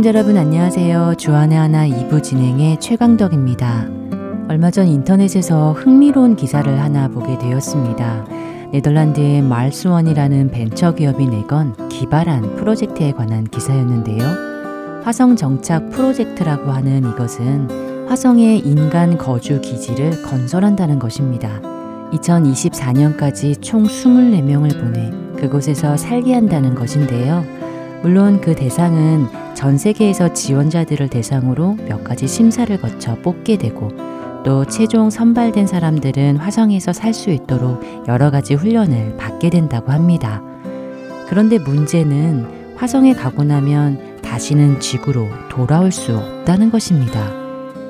애청자 여러분 안녕하세요. 주안의 하나 2부 진행의 최강덕입니다. 얼마 전 인터넷에서 흥미로운 기사를 하나 보게 되었습니다. 네덜란드의 말스원이라는 벤처 기업이 내건 기발한 프로젝트에 관한 기사였는데요. 화성 정착 프로젝트라고 하는 이것은 화성의 인간 거주 기지를 건설한다는 것입니다. 2024년까지 총 24명을 보내 그곳에서 살게 한다는 것인데요. 물론 그 대상은 전 세계에서 지원자들을 대상으로 몇 가지 심사를 거쳐 뽑게 되고 또 최종 선발된 사람들은 화성에서 살 수 있도록 여러 가지 훈련을 받게 된다고 합니다. 그런데 문제는 화성에 가고 나면 다시는 지구로 돌아올 수 없다는 것입니다.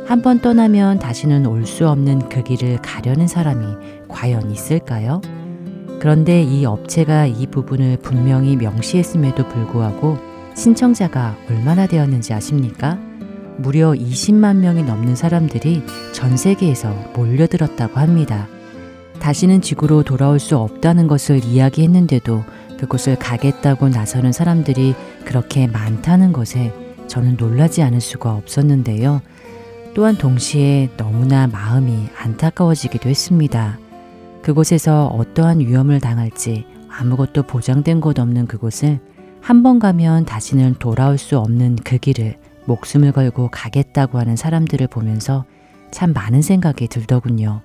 한 번 떠나면 다시는 올 수 없는 그 길을 가려는 사람이 과연 있을까요? 그런데 이 업체가 이 부분을 분명히 명시했음에도 불구하고 신청자가 얼마나 되었는지 아십니까? 무려 20만 명이 넘는 사람들이 전 세계에서 몰려들었다고 합니다. 다시는 지구로 돌아올 수 없다는 것을 이야기했는데도 그곳을 가겠다고 나서는 사람들이 그렇게 많다는 것에 저는 놀라지 않을 수가 없었는데요. 또한 동시에 너무나 마음이 안타까워지기도 했습니다. 그곳에서 어떠한 위험을 당할지 아무것도 보장된 곳 없는 그곳을 한 번 가면 다시는 돌아올 수 없는 그 길을 목숨을 걸고 가겠다고 하는 사람들을 보면서 참 많은 생각이 들더군요.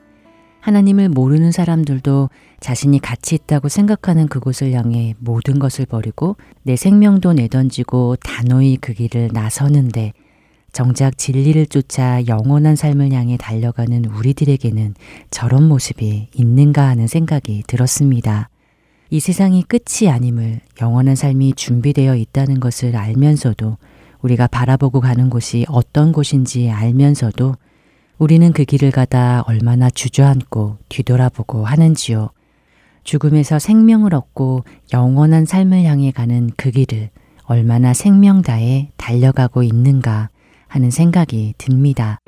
하나님을 모르는 사람들도 자신이 가치 있다고 생각하는 그곳을 향해 모든 것을 버리고 내 생명도 내던지고 단호히 그 길을 나서는데 정작 진리를 쫓아 영원한 삶을 향해 달려가는 우리들에게는 저런 모습이 있는가 하는 생각이 들었습니다. 이 세상이 끝이 아님을 영원한 삶이 준비되어 있다는 것을 알면서도 우리가 바라보고 가는 곳이 어떤 곳인지 알면서도 우리는 그 길을 가다 얼마나 주저앉고 뒤돌아보고 하는지요. 죽음에서 생명을 얻고 영원한 삶을 향해 가는 그 길을 얼마나 생명 다해 달려가고 있는가 하는 생각이 듭니다.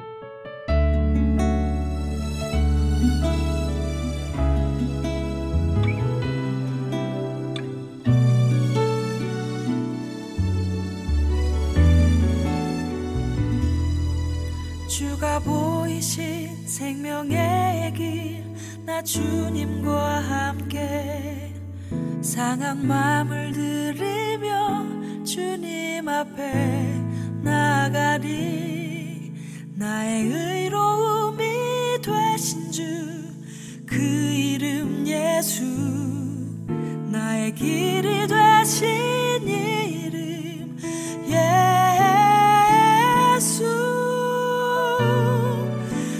주가 보이신 생명의 길나 주님과 함께 상한 마음을 들이며 주님 앞에 나가리 나의 의로움이 되신 주 그 이름 예수 나의 길이 되신 이름 예수.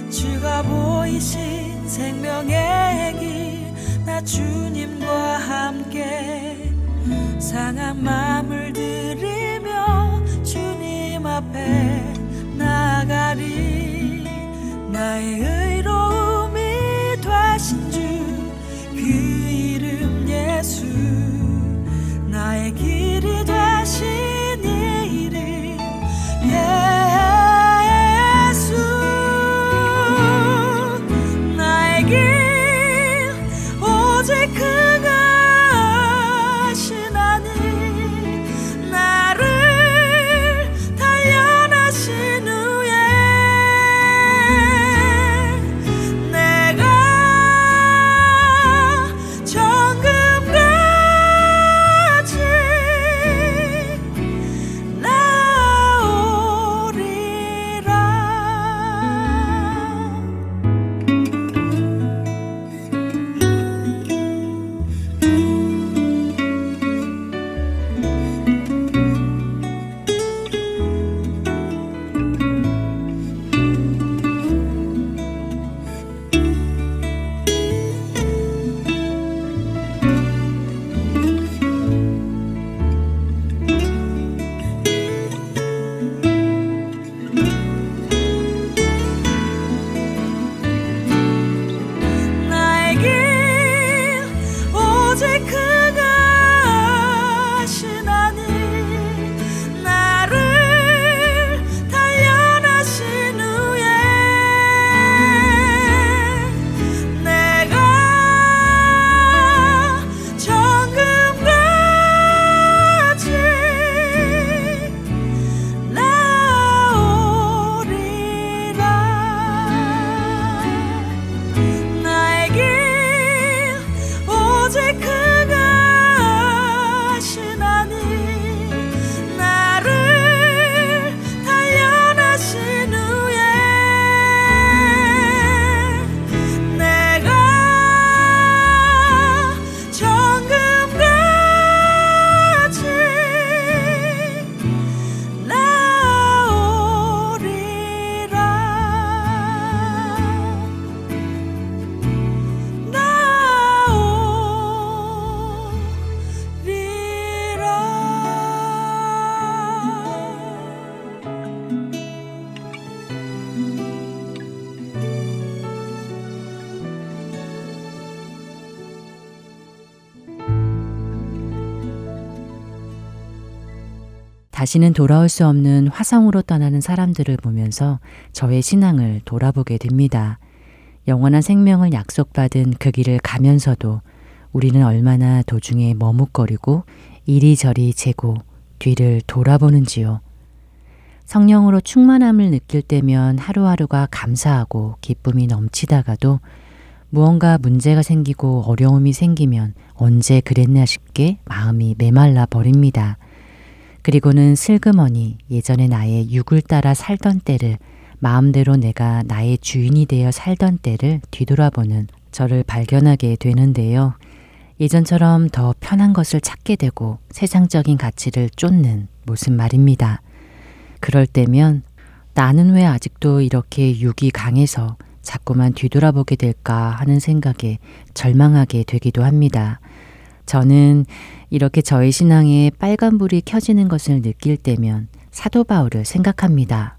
주가 보이신 생명의 길 나 주님과 함께 상한 마음을 들이 đi. Ngày ấy 다시는 돌아올 수 없는 화성으로 떠나는 사람들을 보면서 저의 신앙을 돌아보게 됩니다. 영원한 생명을 약속받은 그 길을 가면서도 우리는 얼마나 도중에 머뭇거리고 이리저리 재고 뒤를 돌아보는지요. 성령으로 충만함을 느낄 때면 하루하루가 감사하고 기쁨이 넘치다가도 무언가 문제가 생기고 어려움이 생기면 언제 그랬나 싶게 마음이 메말라 버립니다. 그리고는 슬그머니 예전에 나의 육을 따라 살던 때를 마음대로 내가 나의 주인이 되어 살던 때를 뒤돌아보는 저를 발견하게 되는데요. 예전처럼 더 편한 것을 찾게 되고 세상적인 가치를 쫓는 무슨 말입니다. 그럴 때면 나는 왜 아직도 이렇게 육이 강해서 자꾸만 뒤돌아보게 될까 하는 생각에 절망하게 되기도 합니다. 저는 이렇게 저의 신앙에 빨간불이 켜지는 것을 느낄 때면 사도 바울을 생각합니다.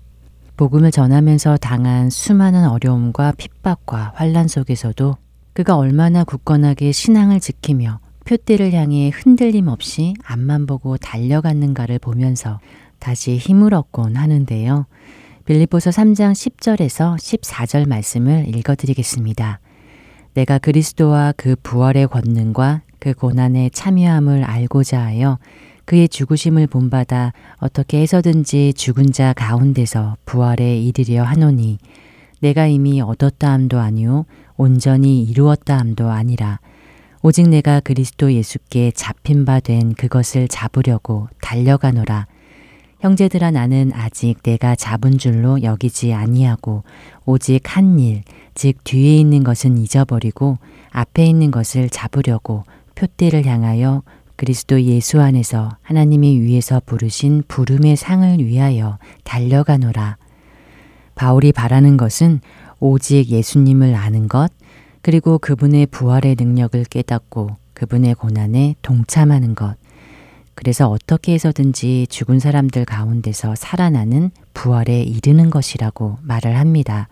복음을 전하면서 당한 수많은 어려움과 핍박과 환란 속에서도 그가 얼마나 굳건하게 신앙을 지키며 표대를 향해 흔들림 없이 앞만 보고 달려갔는가를 보면서 다시 힘을 얻곤 하는데요. 빌립보서 3장 10절에서 14절 말씀을 읽어드리겠습니다. 내가 그리스도와 그 부활의 권능과 그 고난에 참여함을 알고자 하여 그의 죽으심을 본받아 어떻게 해서든지 죽은 자 가운데서 부활에 이르려 하노니 내가 이미 얻었다 함도 아니요 온전히 이루었다 함도 아니라 오직 내가 그리스도 예수께 잡힌 바 된 그것을 잡으려고 달려가노라. 형제들아 나는 아직 내가 잡은 줄로 여기지 아니하고 오직 한 일, 즉 뒤에 있는 것은 잊어버리고 앞에 있는 것을 잡으려고 표대를 향하여 그리스도 예수 안에서 하나님이 위에서 부르신 부름의 상을 위하여 달려가노라. 바울이 바라는 것은 오직 예수님을 아는 것, 그리고 그분의 부활의 능력을 깨닫고 그분의 고난에 동참하는 것, 그래서 어떻게 해서든지 죽은 사람들 가운데서 살아나는 부활에 이르는 것이라고 말을 합니다.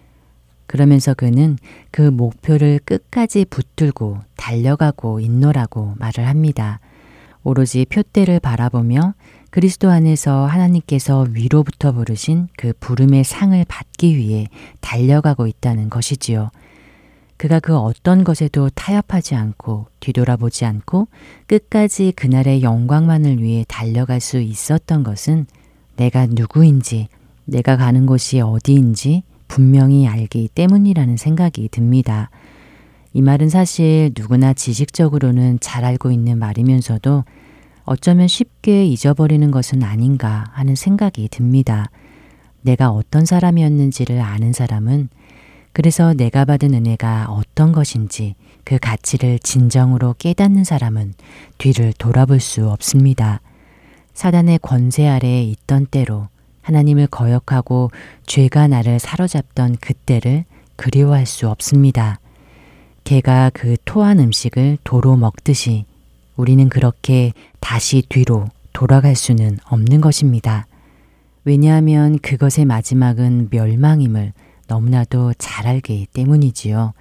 그러면서 그는 그 목표를 끝까지 붙들고 달려가고 있노라고 말을 합니다. 오로지 표대를 바라보며 그리스도 안에서 하나님께서 위로부터 부르신 그 부름의 상을 받기 위해 달려가고 있다는 것이지요. 그가 그 어떤 것에도 타협하지 않고 뒤돌아보지 않고 끝까지 그날의 영광만을 위해 달려갈 수 있었던 것은 내가 누구인지, 내가 가는 곳이 어디인지 분명히 알기 때문이라는 생각이 듭니다. 이 말은 사실 누구나 지식적으로는 잘 알고 있는 말이면서도 어쩌면 쉽게 잊어버리는 것은 아닌가 하는 생각이 듭니다. 내가 어떤 사람이었는지를 아는 사람은 그래서 내가 받은 은혜가 어떤 것인지 그 가치를 진정으로 깨닫는 사람은 뒤를 돌아볼 수 없습니다. 사단의 권세 아래에 있던 때로 하나님을 거역하고 죄가 나를 사로잡던 그때를 그리워할 수 없습니다. 개가 그 토한 음식을 도로 먹듯이 우리는 그렇게 다시 뒤로 돌아갈 수는 없는 것입니다. 왜냐하면 그것의 마지막은 멸망임을 너무나도 잘 알기 때문이지요.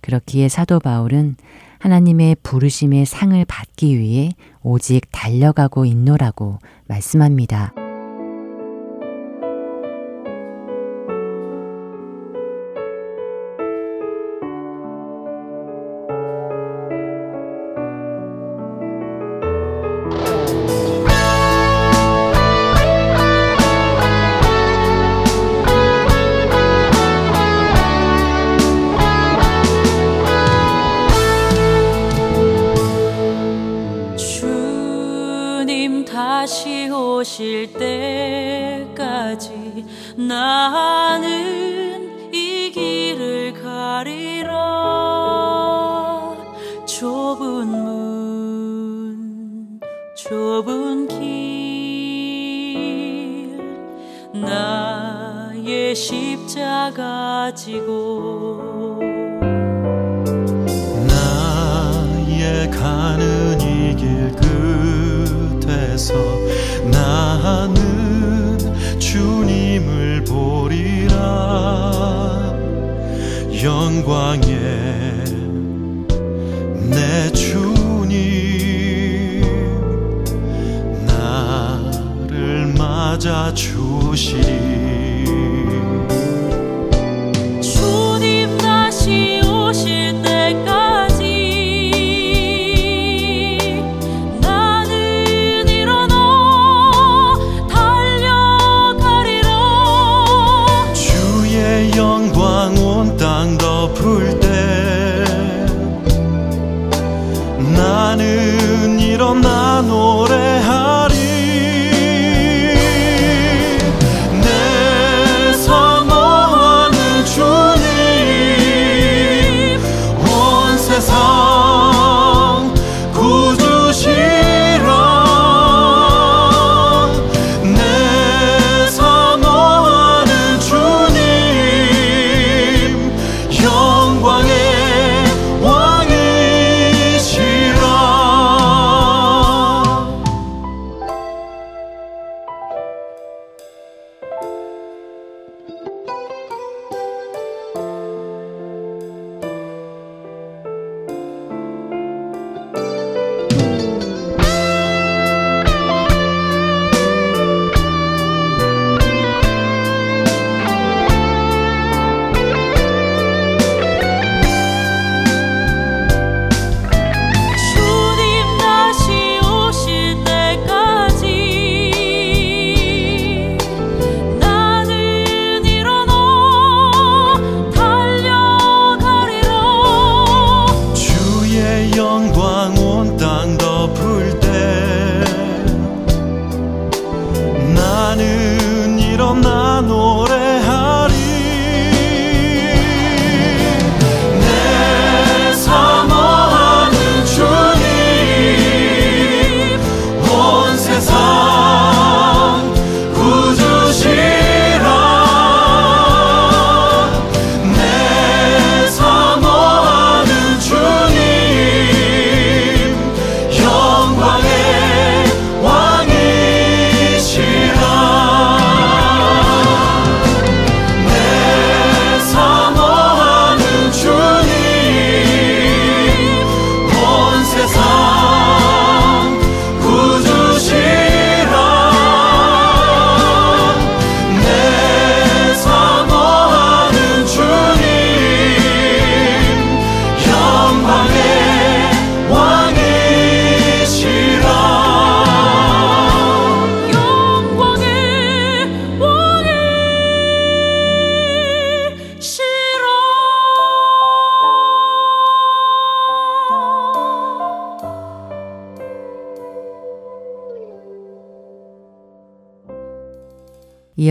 그렇기에 사도 바울은 하나님의 부르심의 상을 받기 위해 오직 달려가고 있노라고 말씀합니다.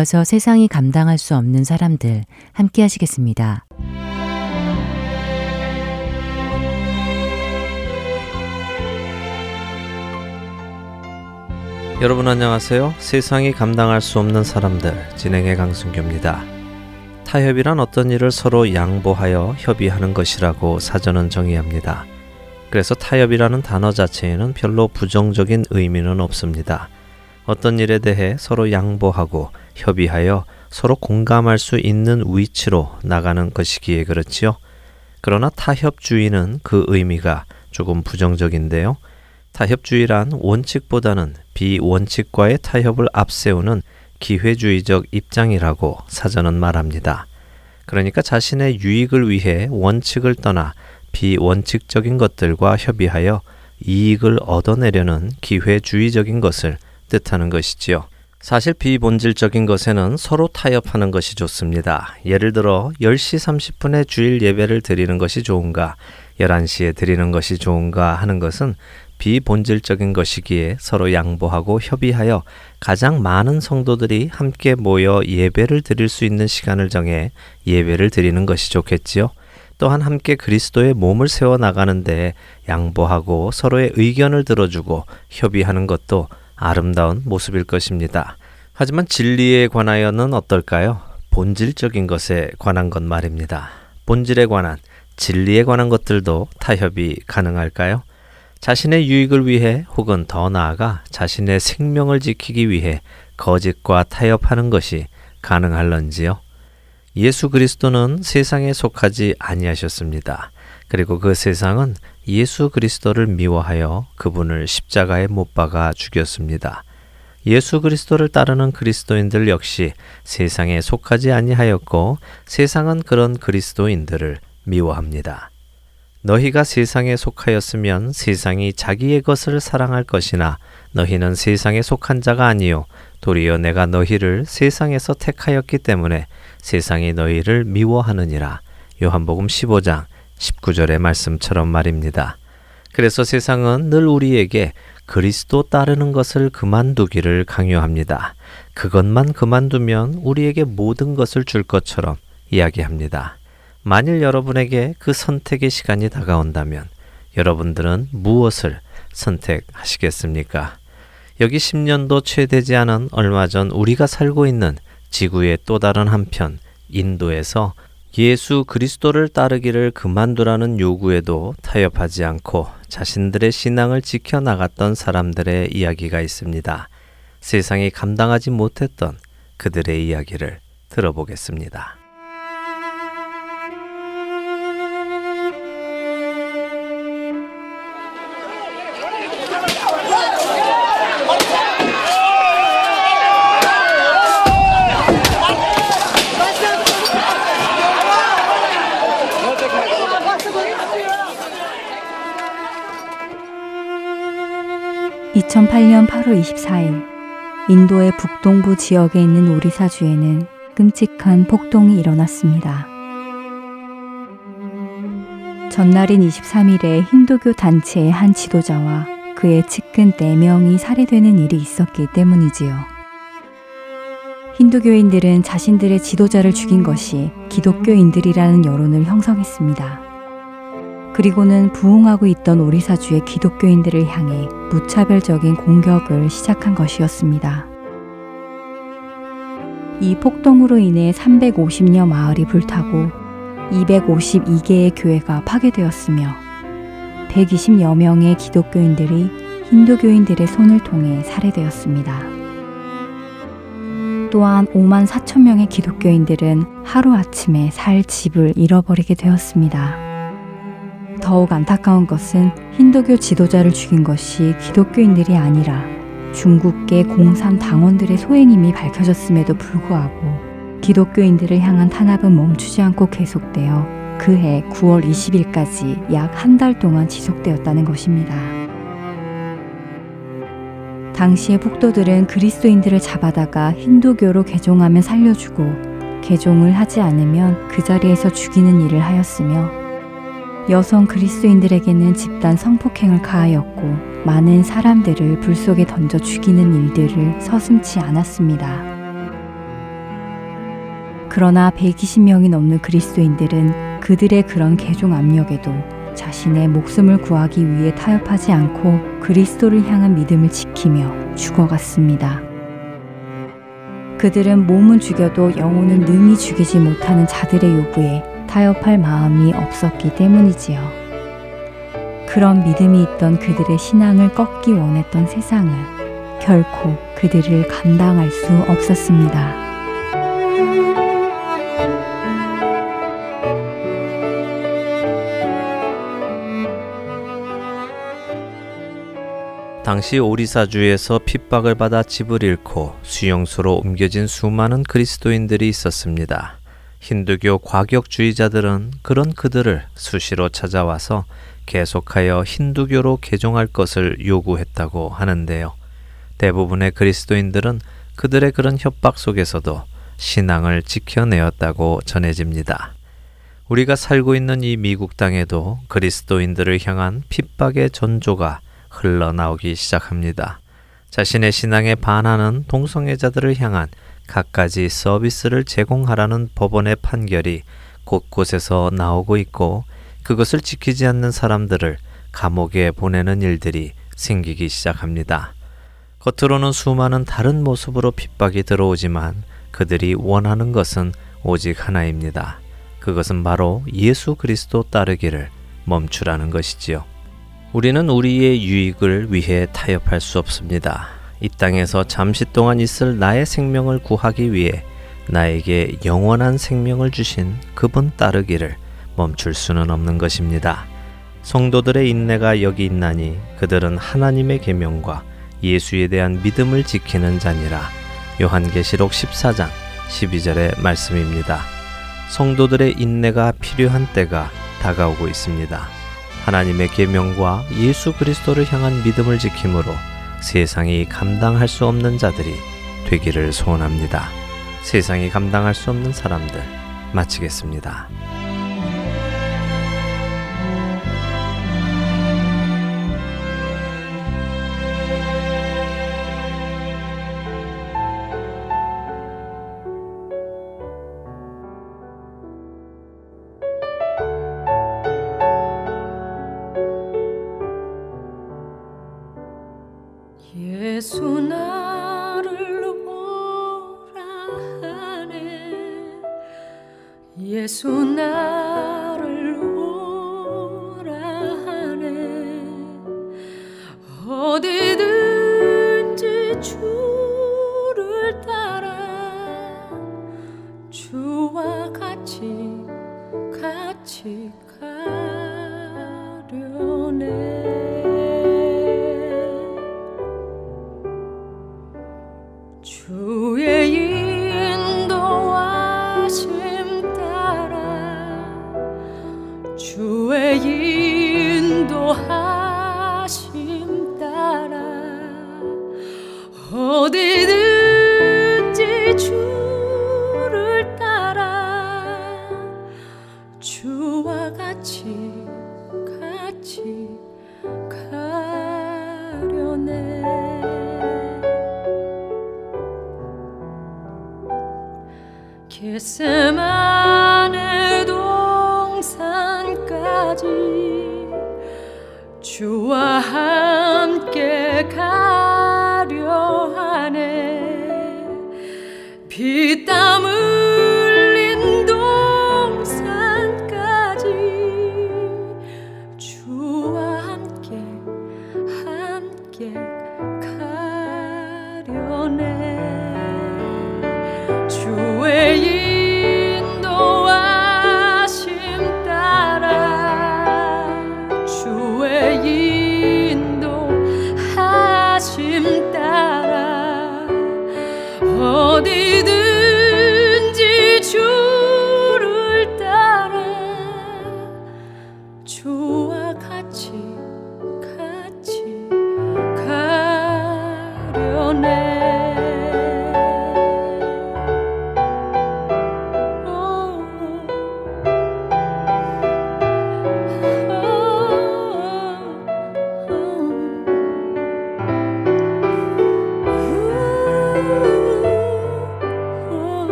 이어서 세상이 감당할 수 없는 사람들 함께 하시겠습니다. 여러분 안녕하세요. 세상이 감당할 수 없는 사람들 진행의 강승규입니다. 타협이란 어떤 일을 서로 양보하여 협의하는 것이라고 사전은 정의합니다. 그래서 타협이라는 단어 자체에는 별로 부정적인 의미는 없습니다. 어떤 일에 대해 서로 양보하고 협의하여 서로 공감할 수 있는 위치로 나가는 것이기에 그렇지요. 그러나 타협주의는 그 의미가 조금 부정적인데요. 타협주의란 원칙보다는 비원칙과의 타협을 앞세우는 기회주의적 입장이라고 사전은 말합니다. 그러니까 자신의 유익을 위해 원칙을 떠나 비원칙적인 것들과 협의하여 이익을 얻어내려는 기회주의적인 것을 뜻하는 것이지요. 사실 비본질적인 것에는 서로 타협하는 것이 좋습니다. 예를 들어 10시 30분에 주일 예배를 드리는 것이 좋은가, 11시에 드리는 것이 좋은가 하는 것은 비본질적인 것이기에 서로 양보하고 협의하여 가장 많은 성도들이 함께 모여 예배를 드릴 수 있는 시간을 정해 예배를 드리는 것이 좋겠지요. 또한 함께 그리스도의 몸을 세워 나가는데 양보하고 서로의 의견을 들어주고 협의하는 것도 아름다운 모습일 것입니다. 하지만 진리에 관하여는 어떨까요? 본질적인 것에 관한 것 말입니다. 본질에 관한, 진리에 관한 것들도 타협이 가능할까요? 자신의 유익을 위해 혹은 더 나아가 자신의 생명을 지키기 위해 거짓과 타협하는 것이 가능할런지요? 예수 그리스도는 세상에 속하지 아니하셨습니다. 그리고 그 세상은 예수 그리스도를 미워하여 그분을 십자가에 못 박아 죽였습니다. 예수 그리스도를 따르는 그리스도인들 역시 세상에 속하지 아니하였고 세상은 그런 그리스도인들을 미워합니다. 너희가 세상에 속하였으면 세상이 자기의 것을 사랑할 것이나 너희는 세상에 속한 자가 아니요 도리어 내가 너희를 세상에서 택하였기 때문에 세상이 너희를 미워하느니라. 요한복음 15장 19절의 말씀처럼 말입니다. 그래서 세상은 늘 우리에게 그리스도 따르는 것을 그만두기를 강요합니다. 그것만 그만두면 우리에게 모든 것을 줄 것처럼 이야기합니다. 만일 여러분에게 그 선택의 시간이 다가온다면 여러분들은 무엇을 선택하시겠습니까? 여기 10년도 채 되지 않은 얼마 전 우리가 살고 있는 지구의 또 다른 한편 인도에서 예수 그리스도를 따르기를 그만두라는 요구에도 타협하지 않고 자신들의 신앙을 지켜나갔던 사람들의 이야기가 있습니다. 세상이 감당하지 못했던 그들의 이야기를 들어보겠습니다. 2008년 8월 24일 인도의 북동부 지역에 있는 오리사주에는 끔찍한 폭동이 일어났습니다. 전날인 23일에 힌두교 단체의 한 지도자와 그의 측근 4명이 살해되는 일이 있었기 때문이지요. 힌두교인들은 자신들의 지도자를 죽인 것이 기독교인들이라는 여론을 형성했습니다. 그리고는 부흥하고 있던 오리사주의 기독교인들을 향해 무차별적인 공격을 시작한 것이었습니다. 이 폭동으로 인해 350여 마을이 불타고 252개의 교회가 파괴되었으며 120여 명의 기독교인들이 힌두교인들의 손을 통해 살해되었습니다. 또한 5만 4천 명의 기독교인들은 하루아침에 살 집을 잃어버리게 되었습니다. 더욱 안타까운 것은 힌두교 지도자를 죽인 것이 기독교인들이 아니라 중국계 공산 당원들의 소행임이 밝혀졌음에도 불구하고 기독교인들을 향한 탄압은 멈추지 않고 계속되어 그해 9월 20일까지 약 한 달 동안 지속되었다는 것입니다. 당시의 폭도들은 그리스도인들을 잡아다가 힌두교로 개종하면 살려주고 개종을 하지 않으면 그 자리에서 죽이는 일을 하였으며 여성 그리스도인들에게는 집단 성폭행을 가하였고 많은 사람들을 불 속에 던져 죽이는 일들을 서슴치 않았습니다. 그러나 120명이 넘는 그리스도인들은 그들의 그런 개종 압력에도 자신의 목숨을 구하기 위해 타협하지 않고 그리스도를 향한 믿음을 지키며 죽어갔습니다. 그들은 몸은 죽여도 영혼은 능히 죽이지 못하는 자들의 요구에 타협할 마음이 없었기 때문이지요. 그런 믿음이 있던 그들의 신앙을 꺾기 원했던 세상은 결코 그들을 감당할 수 없었습니다. 당시 오리사주에서 핍박을 받아 집을 잃고 수용소로 옮겨진 수많은 그리스도인들이 있었습니다. 힌두교 과격주의자들은 그런 그들을 수시로 찾아와서 계속하여 힌두교로 개종할 것을 요구했다고 하는데요. 대부분의 그리스도인들은 그들의 그런 협박 속에서도 신앙을 지켜내었다고 전해집니다. 우리가 살고 있는 이 미국 땅에도 그리스도인들을 향한 핍박의 전조가 흘러나오기 시작합니다. 자신의 신앙에 반하는 동성애자들을 향한 갖가지 서비스를 제공하라는 법원의 판결이 곳곳에서 나오고 있고 그것을 지키지 않는 사람들을 감옥에 보내는 일들이 생기기 시작합니다. 겉으로는 수많은 다른 모습으로 핍박이 들어오지만 그들이 원하는 것은 오직 하나입니다. 그것은 바로 예수 그리스도 따르기를 멈추라는 것이지요. 우리는 우리의 유익을 위해 타협할 수 없습니다. 이 땅에서 잠시 동안 있을 나의 생명을 구하기 위해 나에게 영원한 생명을 주신 그분 따르기를 멈출 수는 없는 것입니다. 성도들의 인내가 여기 있나니 그들은 하나님의 계명과 예수에 대한 믿음을 지키는 자니라. 요한계시록 14장 12절의 말씀입니다. 성도들의 인내가 필요한 때가 다가오고 있습니다. 하나님의 계명과 예수 그리스도를 향한 믿음을 지킴으로 세상이 감당할 수 없는 자들이 되기를 소원합니다. 세상이 감당할 수 없는 사람들 마치겠습니다.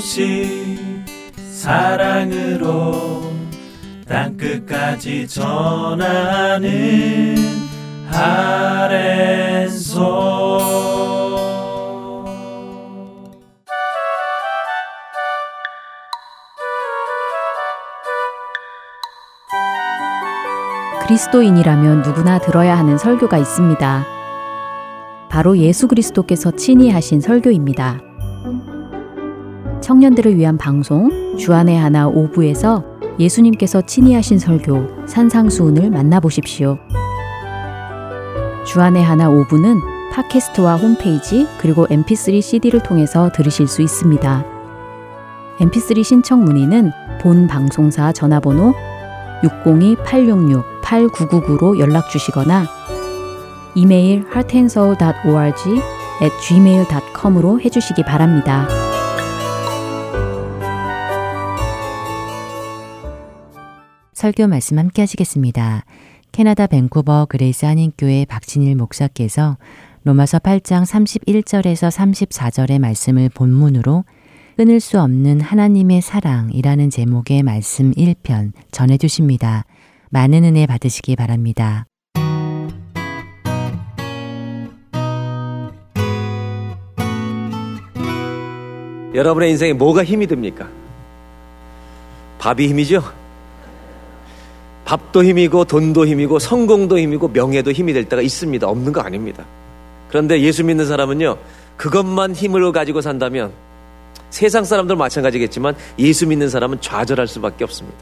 소식 사랑으로 땅끝까지 전하는 아랜소 그리스도인이라면 누구나 들어야 하는 설교가 있습니다. 바로 예수 그리스도께서 친히 하신 설교입니다. 청년들을 위한 방송 주안의 하나 오부에서 예수님께서 친히 하신 설교 산상수훈을 만나보십시오. 주안의 하나 오부는 팟캐스트와 홈페이지 그리고 mp3 cd를 통해서 들으실 수 있습니다. mp3 신청 문의는 본 방송사 전화번호 602-866-8999로 연락 주시거나 이메일 heartandsoul.org at gmail.com으로 해주시기 바랍니다. 설교 말씀 함께 하시겠습니다. 캐나다 밴쿠버 그레이스 한인교회 박진일 목사께서 로마서 8장 31절에서 34절의 말씀을 본문으로 끊을 수 없는 하나님의 사랑이라는 제목의 말씀 1편 전해 주십니다. 많은 은혜 받으시기 바랍니다. 여러분의 인생에 뭐가 힘이 듭니까? 밥이 힘이죠? 밥도 힘이고 돈도 힘이고 성공도 힘이고 명예도 힘이 될 때가 있습니다. 없는 거 아닙니다. 그런데 예수 믿는 사람은요, 그것만 힘을 가지고 산다면 세상 사람들 마찬가지겠지만 예수 믿는 사람은 좌절할 수밖에 없습니다.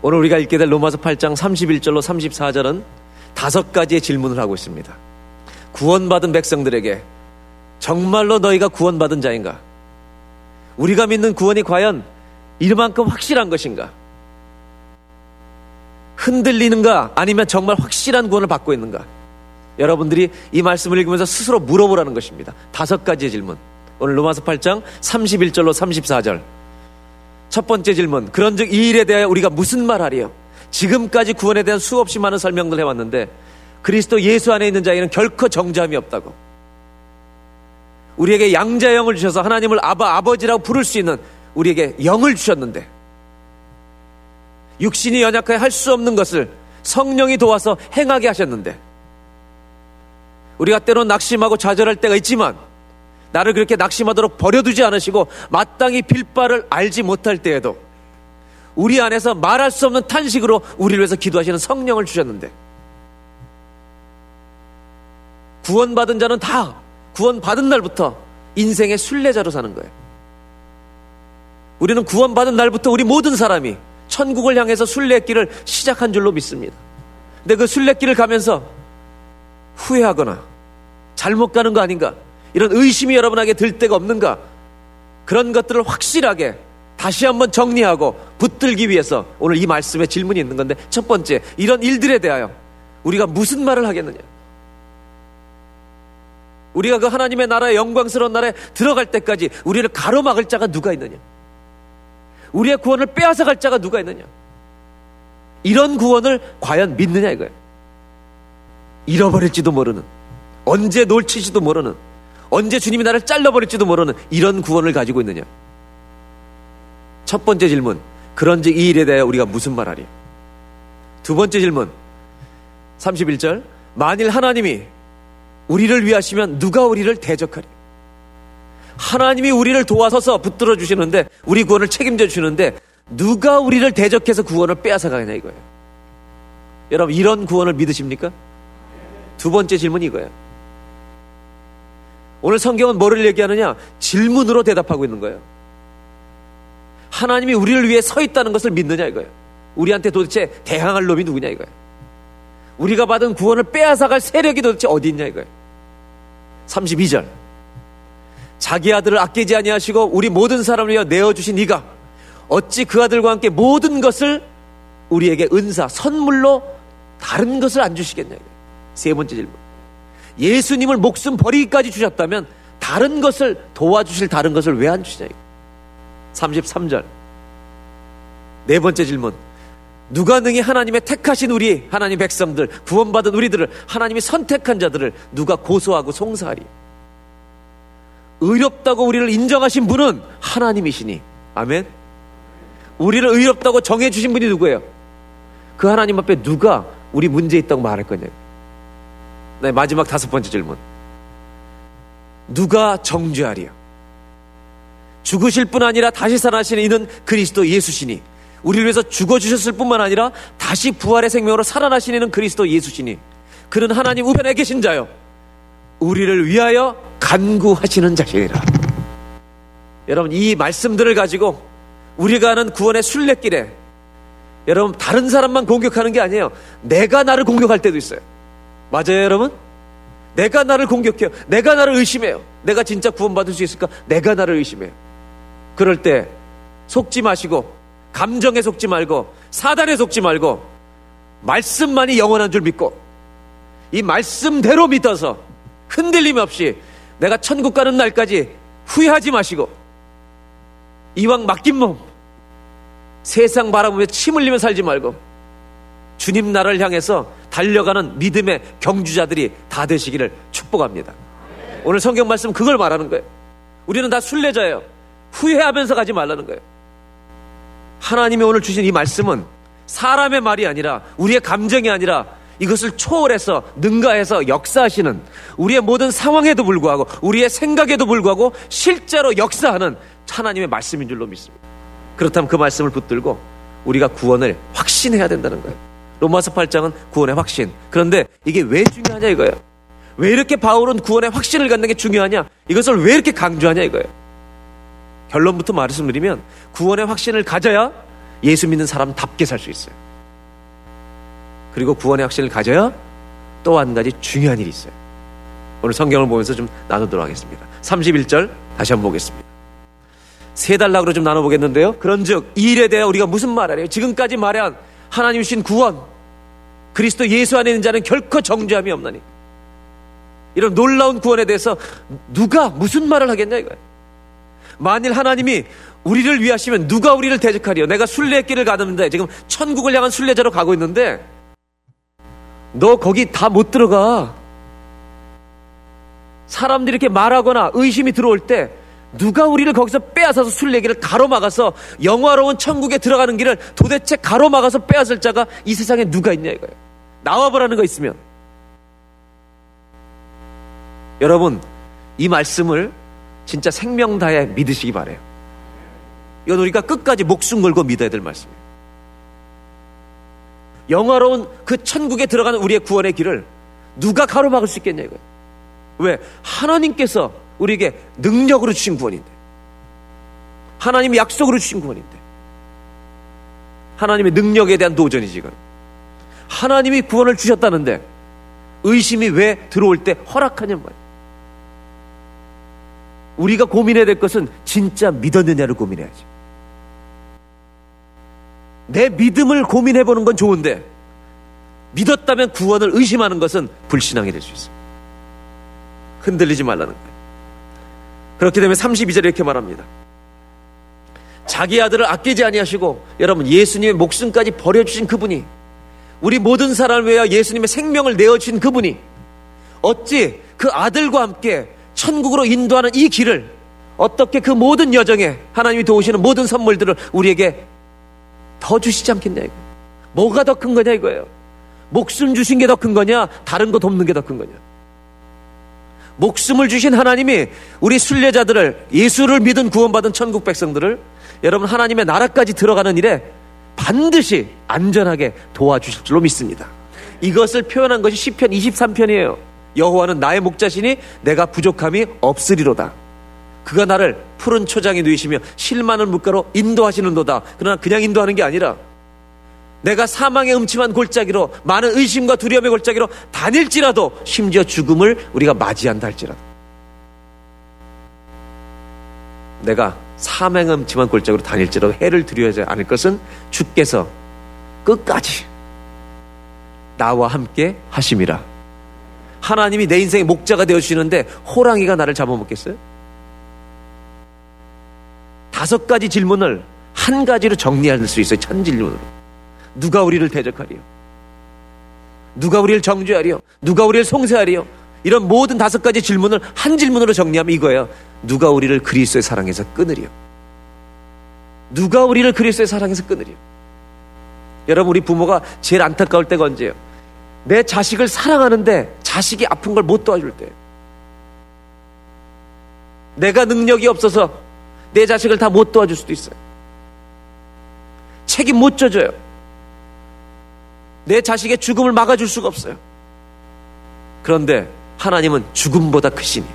오늘 우리가 읽게 될 로마서 8장 31절로 34절은 다섯 가지의 질문을 하고 있습니다. 구원받은 백성들에게 정말로 너희가 구원받은 자인가? 우리가 믿는 구원이 과연 이만큼 확실한 것인가? 흔들리는가? 아니면 정말 확실한 구원을 받고 있는가? 여러분들이 이 말씀을 읽으면서 스스로 물어보라는 것입니다. 다섯 가지의 질문. 오늘 로마서 8장 31절로 34절. 첫 번째 질문. 그런즉 이 일에 대하여 우리가 무슨 말하리요? 지금까지 구원에 대한 수없이 많은 설명들 해왔는데 그리스도 예수 안에 있는 자에는 결코 정잠이 없다고. 우리에게 양자 영을 주셔서 하나님을 아바 아버지라고 부를 수 있는 우리에게 영을 주셨는데 육신이 연약하여 할 수 없는 것을 성령이 도와서 행하게 하셨는데 우리가 때로 낙심하고 좌절할 때가 있지만 나를 그렇게 낙심하도록 버려두지 않으시고 마땅히 빌바를 알지 못할 때에도 우리 안에서 말할 수 없는 탄식으로 우리를 위해서 기도하시는 성령을 주셨는데 구원받은 자는 다 구원받은 날부터 인생의 순례자로 사는 거예요. 우리는 구원받은 날부터 우리 모든 사람이 천국을 향해서 순례길을 시작한 줄로 믿습니다. 근데 그 순례길을 가면서 후회하거나 잘못 가는 거 아닌가? 이런 의심이 여러분에게 들 때가 없는가? 그런 것들을 확실하게 다시 한번 정리하고 붙들기 위해서 오늘 이 말씀에 질문이 있는 건데 첫 번째, 이런 일들에 대하여 우리가 무슨 말을 하겠느냐? 우리가 그 하나님의 나라의 영광스러운 나라에 들어갈 때까지 우리를 가로막을 자가 누가 있느냐? 우리의 구원을 빼앗아 갈 자가 누가 있느냐? 이런 구원을 과연 믿느냐 이거예요. 잃어버릴지도 모르는, 언제 놓칠지도 모르는, 언제 주님이 나를 잘라버릴지도 모르는 이런 구원을 가지고 있느냐? 첫 번째 질문, 그런즉 이 일에 대해 우리가 무슨 말하리? 두 번째 질문, 31절, 만일 하나님이 우리를 위하시면 누가 우리를 대적하리? 하나님이 우리를 도와서서 붙들어 주시는데 우리 구원을 책임져 주시는데 누가 우리를 대적해서 구원을 빼앗아 가냐 이거예요. 여러분 이런 구원을 믿으십니까? 두 번째 질문이 이거예요. 오늘 성경은 뭐를 얘기하느냐? 질문으로 대답하고 있는 거예요. 하나님이 우리를 위해 서 있다는 것을 믿느냐 이거예요. 우리한테 도대체 대항할 놈이 누구냐 이거예요. 우리가 받은 구원을 빼앗아갈 세력이 도대체 어디 있냐 이거예요. 32절. 자기 아들을 아끼지 아니하시고 우리 모든 사람을 위하여 내어 주신 이가 어찌 그 아들과 함께 모든 것을 우리에게 은사 선물로 다른 것을 안 주시겠냐. 세 번째 질문. 예수님을 목숨 버리기까지 주셨다면 다른 것을 도와주실 다른 것을 왜 안 주시냐 이거예요. 33절. 네 번째 질문. 누가 능히 하나님의 택하신 우리 하나님 백성들 구원받은 우리들을 하나님이 선택한 자들을 누가 고소하고 송사하리 의롭다고 우리를 인정하신 분은 하나님이시니. 아멘. 우리를 의롭다고 정해주신 분이 누구예요? 그 하나님 앞에 누가 우리 문제 있다고 말할 거냐 네, 마지막 다섯 번째 질문. 누가 정죄하리요? 죽으실 뿐 아니라 다시 살아나시는 이는 그리스도 예수시니. 우리를 위해서 죽어주셨을 뿐만 아니라 다시 부활의 생명으로 살아나시는 그리스도 예수시니. 그는 하나님 우편에 계신 자요 우리를 위하여 간구하시는 자시니라. 여러분 이 말씀들을 가지고 우리가 하는 구원의 순례길에 여러분 다른 사람만 공격하는 게 아니에요. 내가 나를 공격할 때도 있어요. 맞아요 여러분? 내가 나를 공격해요. 내가 나를 의심해요. 내가 진짜 구원받을 수 있을까? 내가 나를 의심해요. 그럴 때 속지 마시고 감정에 속지 말고 사단에 속지 말고 말씀만이 영원한 줄 믿고 이 말씀대로 믿어서 흔들림 없이 내가 천국 가는 날까지 후회하지 마시고 이왕 맡긴 몸 세상 바라보며 침 흘리며 살지 말고 주님 나라를 향해서 달려가는 믿음의 경주자들이 다 되시기를 축복합니다. 오늘 성경 말씀 그걸 말하는 거예요. 우리는 다 순례자예요. 후회하면서 가지 말라는 거예요. 하나님이 오늘 주신 이 말씀은 사람의 말이 아니라 우리의 감정이 아니라 이것을 초월해서 능가해서 역사하시는 우리의 모든 상황에도 불구하고 우리의 생각에도 불구하고 실제로 역사하는 하나님의 말씀인 줄로 믿습니다. 그렇다면 그 말씀을 붙들고 우리가 구원을 확신해야 된다는 거예요. 로마서 8장은 구원의 확신. 그런데 이게 왜 중요하냐 이거예요. 왜 이렇게 바울은 구원의 확신을 갖는 게 중요하냐? 이것을 왜 이렇게 강조하냐 이거예요. 결론부터 말씀드리면 구원의 확신을 가져야 예수 믿는 사람답게 살 수 있어요. 그리고 구원의 확신을 가져야 또 한 가지 중요한 일이 있어요. 오늘 성경을 보면서 좀 나누도록 하겠습니다. 31절 다시 한번 보겠습니다. 세 단락으로 좀 나눠보겠는데요. 그런 즉 이 일에 대해 우리가 무슨 말을 해요? 지금까지 말한 하나님 신 구원 그리스도 예수 안에 있는 자는 결코 정죄함이 없나니 이런 놀라운 구원에 대해서 누가 무슨 말을 하겠냐 이거예요. 만일 하나님이 우리를 위하시면 누가 우리를 대적하리요? 내가 순례길을 가는데 지금 천국을 향한 순례자로 가고 있는데 너 거기 다 못 들어가. 사람들이 이렇게 말하거나 의심이 들어올 때 누가 우리를 거기서 빼앗아서 순례길을 가로막아서 영화로운 천국에 들어가는 길을 도대체 가로막아서 빼앗을 자가 이 세상에 누가 있냐 이거예요. 나와보라는 거 있으면. 여러분, 이 말씀을 진짜 생명 다해 믿으시기 바래요. 이건 우리가 끝까지 목숨 걸고 믿어야 될 말씀이에요. 영화로운 그 천국에 들어가는 우리의 구원의 길을 누가 가로막을 수 있겠냐 이거예요. 왜? 하나님께서 우리에게 능력으로 주신 구원인데. 하나님이 약속으로 주신 구원인데. 하나님의 능력에 대한 도전이지, 이건. 하나님이 구원을 주셨다는데 의심이 왜 들어올 때 허락하냔 말이에요. 우리가 고민해야 될 것은 진짜 믿었느냐를 고민해야지. 내 믿음을 고민해 보는 건 좋은데 믿었다면 구원을 의심하는 것은 불신앙이 될 수 있어요. 흔들리지 말라는 거예요. 그렇게 되면 32절에 이렇게 말합니다. 자기 아들을 아끼지 아니하시고 여러분 예수님의 목숨까지 버려주신 그분이 우리 모든 사람을 위하여 예수님의 생명을 내어주신 그분이 어찌 그 아들과 함께 천국으로 인도하는 이 길을 어떻게 그 모든 여정에 하나님이 도우시는 모든 선물들을 우리에게 더 주시지 않겠냐 이거. 뭐가 더 큰 거냐 이거예요. 목숨 주신 게 더 큰 거냐 다른 거 돕는 게 더 큰 거냐. 목숨을 주신 하나님이 우리 순례자들을 예수를 믿은 구원받은 천국 백성들을 여러분 하나님의 나라까지 들어가는 일에 반드시 안전하게 도와주실 줄로 믿습니다. 이것을 표현한 것이 시편 23편이에요. 여호와는 나의 목자시니 내가 부족함이 없으리로다. 그가 나를 푸른 초장에 누이시며 실만한 물가로 인도하시는도다. 그러나 그냥 인도하는 게 아니라 내가 사망의 음침한 골짜기로 많은 의심과 두려움의 골짜기로 다닐지라도 심지어 죽음을 우리가 맞이한다 할지라도 내가 사망의 음침한 골짜기로 다닐지라도 해를 두려워하지 않을 것은 주께서 끝까지 나와 함께 하심이라. 하나님이 내 인생의 목자가 되어 주시는데 호랑이가 나를 잡아먹겠어요? 다섯 가지 질문을 한 가지로 정리할 수 있어요. 천 질문으로. 누가 우리를 대적하리요? 누가 우리를 정죄하리요? 누가 우리를 송세하리요? 이런 모든 다섯 가지 질문을 한 질문으로 정리하면 이거예요. 누가 우리를 그리스도의 사랑에서 끊으리요? 누가 우리를 그리스도의 사랑에서 끊으리요? 여러분 우리 부모가 제일 안타까울 때가 언제예요? 내 자식을 사랑하는데 자식이 아픈 걸 못 도와줄 때. 내가 능력이 없어서 내 자식을 다 못 도와줄 수도 있어요. 책임 못 져줘요. 내 자식의 죽음을 막아줄 수가 없어요. 그런데 하나님은 죽음보다 크시니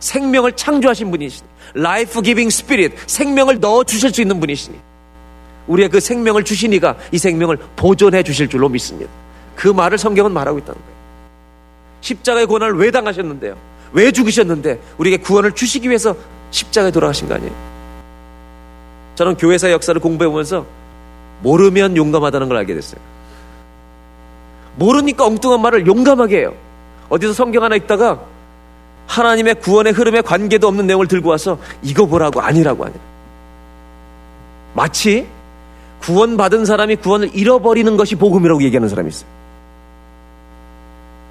생명을 창조하신 분이시니 life giving spirit 생명을 넣어 주실 수 있는 분이시니 우리의 그 생명을 주신 이가 이 생명을 보존해 주실 줄로 믿습니다. 그 말을 성경은 말하고 있다는 거예요. 십자가의 고난을 왜 당하셨는데요? 왜 죽으셨는데 우리에게 구원을 주시기 위해서 십자가에 돌아가신 거 아니에요? 저는 교회사 역사를 공부해 보면서 모르면 용감하다는 걸 알게 됐어요. 모르니까 엉뚱한 말을 용감하게 해요. 어디서 성경 하나 읽다가 하나님의 구원의 흐름에 관계도 없는 내용을 들고 와서 이거 보라고 아니라고 하냐. 마치 구원받은 사람이 구원을 잃어버리는 것이 복음이라고 얘기하는 사람이 있어요.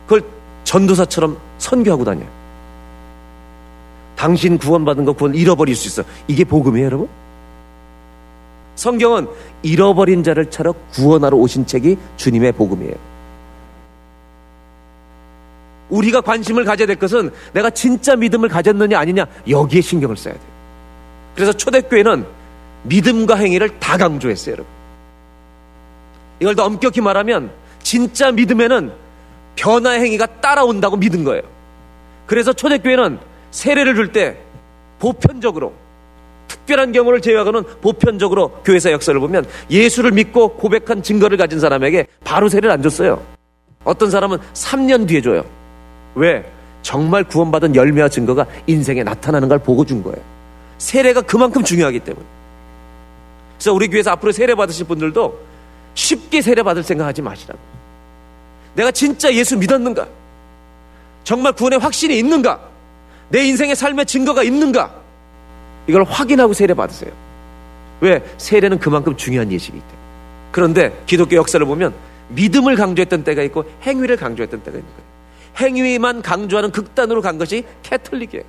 그걸 전도사처럼 선교하고 다녀요. 당신 구원받은 거 구원 잃어버릴 수 있어. 이게 복음이에요, 여러분? 성경은 잃어버린 자를 찾아 구원하러 오신 책이 주님의 복음이에요. 우리가 관심을 가져야 될 것은 내가 진짜 믿음을 가졌느냐 아니냐 여기에 신경을 써야 돼요. 그래서 초대교회는 믿음과 행위를 다 강조했어요, 여러분. 이걸 더 엄격히 말하면 진짜 믿음에는 변화 행위가 따라온다고 믿은 거예요. 그래서 초대교회는 세례를 줄 때 보편적으로 특별한 경우를 제외하고는 보편적으로 교회사 역사를 보면 예수를 믿고 고백한 증거를 가진 사람에게 바로 세례를 안 줬어요. 어떤 사람은 3년 뒤에 줘요. 왜? 정말 구원받은 열매와 증거가 인생에 나타나는 걸 보고 준 거예요. 세례가 그만큼 중요하기 때문에. 그래서 우리 교회에서 앞으로 세례 받으실 분들도 쉽게 세례 받을 생각하지 마시라고. 내가 진짜 예수 믿었는가? 정말 구원의 확신이 있는가? 내 인생의 삶의 증거가 있는가? 이걸 확인하고 세례 받으세요. 왜? 세례는 그만큼 중요한 예식이기 때문에. 그런데 기독교 역사를 보면 믿음을 강조했던 때가 있고 행위를 강조했던 때가 있는 거예요. 행위만 강조하는 극단으로 간 것이 캐톨릭이에요.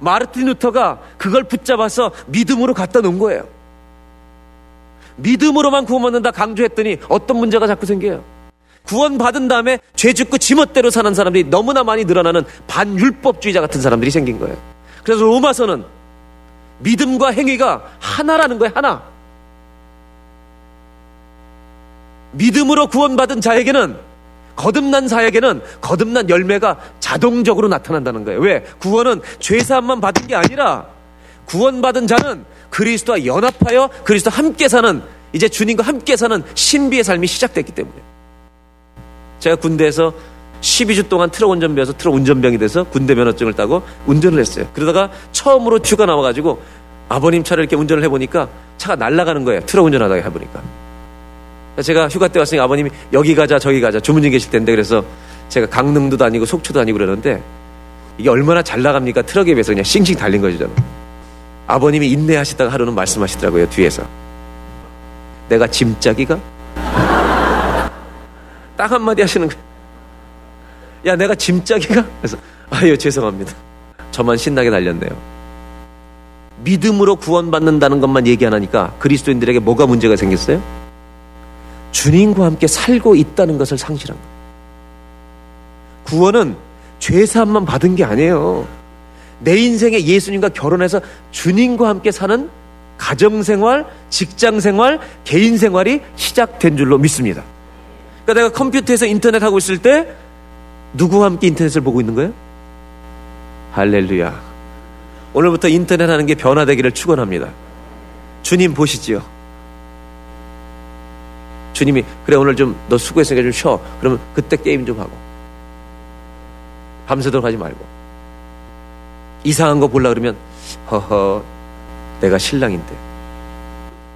마르틴 루터가 그걸 붙잡아서 믿음으로 갖다 놓은 거예요. 믿음으로만 구원받는다 강조했더니 어떤 문제가 자꾸 생겨요. 구원받은 다음에 죄 짓고 지멋대로 사는 사람들이 너무나 많이 늘어나는 반율법주의자 같은 사람들이 생긴 거예요. 그래서 로마서는 믿음과 행위가 하나라는 거예요, 하나. 믿음으로 구원받은 자에게는 거듭난 자에게는 거듭난 열매가 자동적으로 나타난다는 거예요. 왜? 구원은 죄사함만 받은 게 아니라 구원받은 자는 그리스도와 연합하여 그리스도 함께 사는 이제 주님과 함께 사는 신비의 삶이 시작됐기 때문에 제가 군대에서 12주 동안 트럭 운전 배워서 트럭 운전병이 돼서 군대 면허증을 따고 운전을 했어요. 그러다가 처음으로 휴가 나와가지고 아버님 차를 이렇게 운전을 해보니까 차가 날아가는 거예요. 트럭 운전하다가 해보니까. 제가 휴가 때 왔으니 아버님이 여기 가자 저기 가자 주문진 계실 텐데 그래서 제가 강릉도 다니고 속초도 다니고 그러는데 이게 얼마나 잘 나갑니까 트럭에 비해서 그냥 싱싱 달린 거죠 저는. 아버님이 인내하시다가 하루는 말씀하시더라고요 뒤에서 내가 짐짝이가 딱 한마디 하시는 거예요. 야 내가 짐짝이가? 그래서 아유 죄송합니다. 저만 신나게 달렸네요. 믿음으로 구원받는다는 것만 얘기 안 하니까 그리스도인들에게 뭐가 문제가 생겼어요? 주님과 함께 살고 있다는 것을 상실한 거예요. 구원은 죄사함만 받은 게 아니에요. 내 인생에 예수님과 결혼해서 주님과 함께 사는 가정생활, 직장생활, 개인생활이 시작된 줄로 믿습니다. 그러니까 내가 컴퓨터에서 인터넷 하고 있을 때 누구와 함께 인터넷을 보고 있는 거예요? 할렐루야. 오늘부터 인터넷 하는 게 변화되기를 축원합니다. 주님 보시지요. 주님이 그래 오늘 좀 너 수고했으니까 좀 쉬어. 그러면 그때 게임 좀 하고 밤새도록 하지 말고 이상한 거 보려 그러면 허허 내가 신랑인데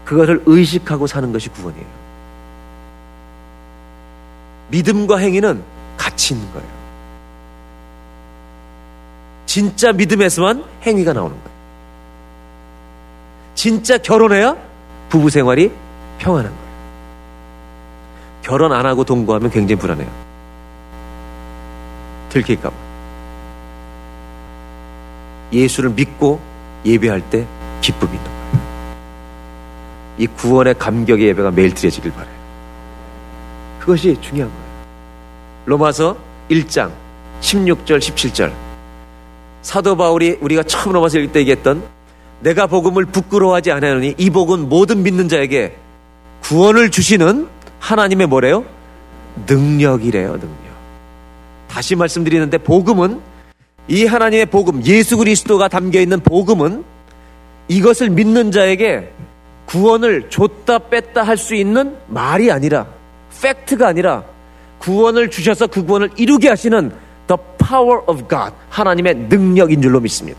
그거를 의식하고 사는 것이 구원이에요. 믿음과 행위는 같이 있는 거예요. 진짜 믿음에서만 행위가 나오는 거예요. 진짜 결혼해야 부부 생활이 평안한 거예요. 결혼 안 하고 동거하면 굉장히 불안해요. 들킬까봐. 예수를 믿고 예배할 때 기쁨이 있는 거예요. 이 구원의 감격의 예배가 매일 드려지길 바래요. 그것이 중요한 거예요. 로마서 1장 16절 17절 사도 바울이 우리가 처음 로마서 읽을 때 얘기했던 내가 복음을 부끄러워하지 않으니 이 복은 모든 믿는 자에게 구원을 주시는 하나님의 뭐래요? 능력이래요, 능력. 다시 말씀드리는데 복음은 이 하나님의 복음, 예수 그리스도가 담겨 있는 복음은 이것을 믿는 자에게 구원을 줬다 뺐다 할 수 있는 말이 아니라 팩트가 아니라 구원을 주셔서 그 구원을 이루게 하시는 the power of God 하나님의 능력인 줄로 믿습니다.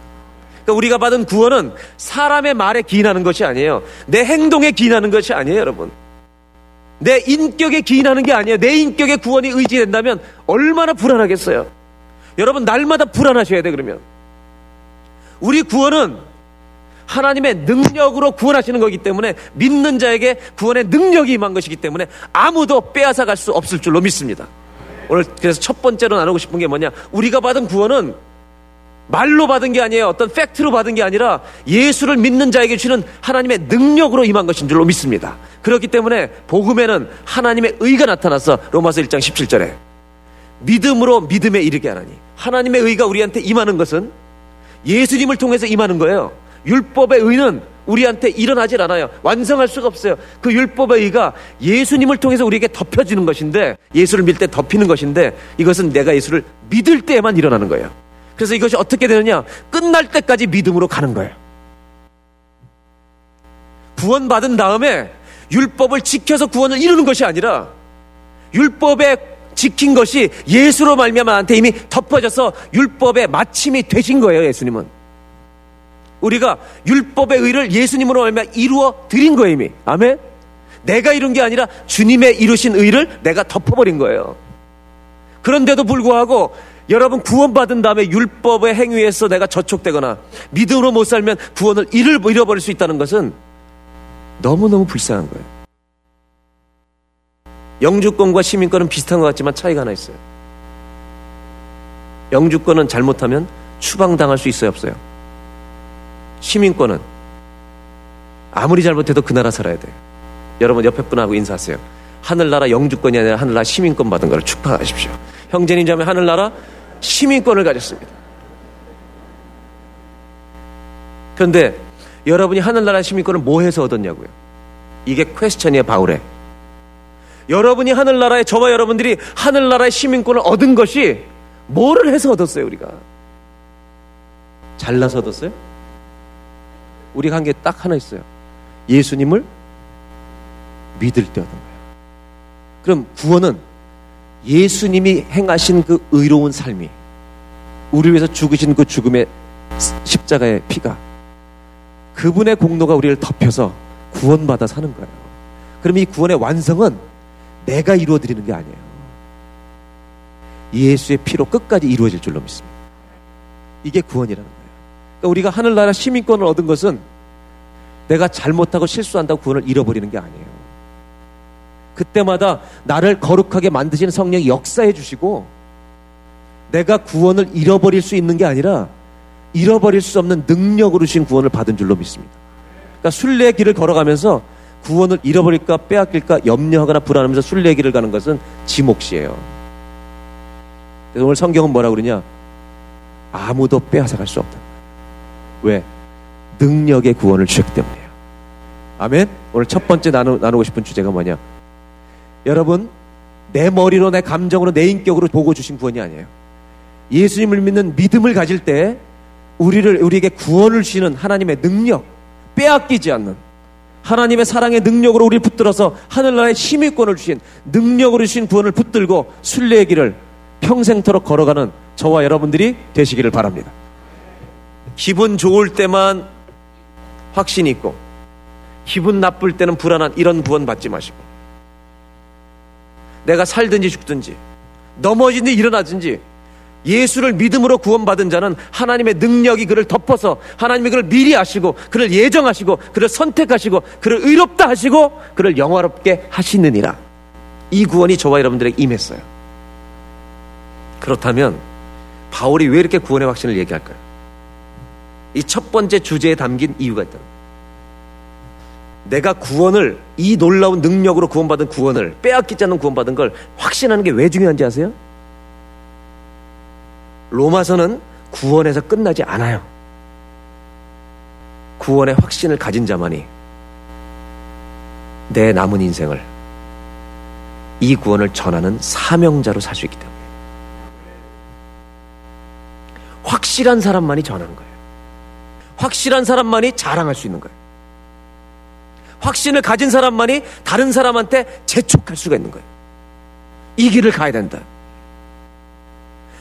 그러니까 우리가 받은 구원은 사람의 말에 기인하는 것이 아니에요. 내 행동에 기인하는 것이 아니에요, 여러분. 내 인격에 기인하는 게 아니에요. 내 인격에 구원이 의지된다면 얼마나 불안하겠어요. 여러분 날마다 불안하셔야 돼 그러면. 우리 구원은 하나님의 능력으로 구원하시는 거기 때문에 믿는 자에게 구원의 능력이 임한 것이기 때문에 아무도 빼앗아 갈 수 없을 줄로 믿습니다. 오늘 그래서 첫 번째로 나누고 싶은 게 뭐냐? 우리가 받은 구원은 말로 받은 게 아니에요. 어떤 팩트로 받은 게 아니라 예수를 믿는 자에게 주는 하나님의 능력으로 임한 것인 줄로 믿습니다. 그렇기 때문에 복음에는 하나님의 의가 나타나서 로마서 1장 17절에 믿음으로 믿음에 이르게 하나니 하나님의 의가 우리한테 임하는 것은 예수님을 통해서 임하는 거예요. 율법의 의는 우리한테 일어나질 않아요. 완성할 수가 없어요. 그 율법의 의가 예수님을 통해서 우리에게 덮여지는 것인데 예수를 믿을 때 덮이는 것인데 이것은 내가 예수를 믿을 때에만 일어나는 거예요. 그래서 이것이 어떻게 되느냐? 끝날 때까지 믿음으로 가는 거예요. 구원받은 다음에 율법을 지켜서 구원을 이루는 것이 아니라 율법에 지킨 것이 예수로 말미암아 나한테 이미 덮어져서 율법의 마침이 되신 거예요, 예수님은. 우리가 율법의 의를 예수님으로 말미암아 이루어 드린 거예요, 이미. 아멘. 내가 이룬 게 아니라 주님의 이루신 의를 내가 덮어버린 거예요. 그런데도 불구하고 여러분 구원받은 다음에 율법의 행위에서 내가 저촉되거나 믿음으로 못 살면 구원을 잃어버릴 수 있다는 것은 너무너무 불쌍한 거예요. 영주권과 시민권은 비슷한 것 같지만 차이가 하나 있어요. 영주권은 잘못하면 추방당할 수 있어요, 없어요? 시민권은 아무리 잘못해도 그 나라 살아야 돼요. 여러분 옆에 분하고 인사하세요. 하늘나라 영주권이 아니라 하늘나라 시민권 받은 걸 축하하십시오. 형제님 자매 하늘나라 시민권을 가졌습니다. 그런데 여러분이 하늘나라 시민권을 뭐 해서 얻었냐고요? 이게 퀘스천이에요, 바울에. 여러분이 하늘나라에 저와 여러분들이 하늘나라의 시민권을 얻은 것이 뭐를 해서 얻었어요, 우리가? 잘나서 얻었어요? 우리가 한 게 딱 하나 있어요. 예수님을 믿을 때 얻은 거예요. 그럼 구원은 예수님이 행하신 그 의로운 삶이 우리 위해서 죽으신 그 죽음의 십자가의 피가 그분의 공로가 우리를 덮여서 구원받아 사는 거예요. 그럼 이 구원의 완성은 내가 이루어 드리는 게 아니에요. 예수의 피로 끝까지 이루어질 줄로 믿습니다. 이게 구원이라는 거예요. 우리가 하늘나라 시민권을 얻은 것은 내가 잘못하고 실수한다고 구원을 잃어버리는 게 아니에요. 그때마다 나를 거룩하게 만드시는 성령이 역사해 주시고 내가 구원을 잃어버릴 수 있는 게 아니라 잃어버릴 수 없는 능력으로 주신 구원을 받은 줄로 믿습니다. 그러니까 순례의 길을 걸어가면서 구원을 잃어버릴까 빼앗길까 염려하거나 불안하면서 순례의 길을 가는 것은 지 몫이에요. 그래서 오늘 성경은 뭐라 그러냐? 아무도 빼앗아갈 수 없다. 왜? 능력의 구원을 주셨기 때문이에요. 아멘? 오늘 첫 번째 나누, 나누고 싶은 주제가 뭐냐? 여러분, 내 머리로, 내 감정으로, 내 인격으로 보고 주신 구원이 아니에요. 예수님을 믿는 믿음을 가질 때 우리를 우리에게 구원을 주시는 하나님의 능력, 빼앗기지 않는 하나님의 사랑의 능력으로 우리를 붙들어서 하늘나라의 심의권을 주신 능력으로 주신 구원을 붙들고 순례의 길을 평생토록 걸어가는 저와 여러분들이 되시기를 바랍니다. 기분 좋을 때만 확신이 있고 기분 나쁠 때는 불안한 이런 구원 받지 마시고 내가 살든지 죽든지 넘어지든지 일어나든지 예수를 믿음으로 구원받은 자는 하나님의 능력이 그를 덮어서 하나님이 그를 미리 아시고 그를 예정하시고 그를 선택하시고 그를 의롭다 하시고 그를 영화롭게 하시느니라. 이 구원이 저와 여러분들에게 임했어요. 그렇다면 바울이 왜 이렇게 구원의 확신을 얘기할까요? 이 첫 번째 주제에 담긴 이유가 있다. 내가 구원을 이 놀라운 능력으로 구원받은 구원을 빼앗기지 않는 구원받은 걸 확신하는 게 왜 중요한지 아세요? 로마서는 구원에서 끝나지 않아요. 구원의 확신을 가진 자만이 내 남은 인생을 이 구원을 전하는 사명자로 살 수 있기 때문에 확실한 사람만이 전하는 거예요. 확실한 사람만이 자랑할 수 있는 거예요. 확신을 가진 사람만이 다른 사람한테 재촉할 수가 있는 거예요. 이 길을 가야 된다.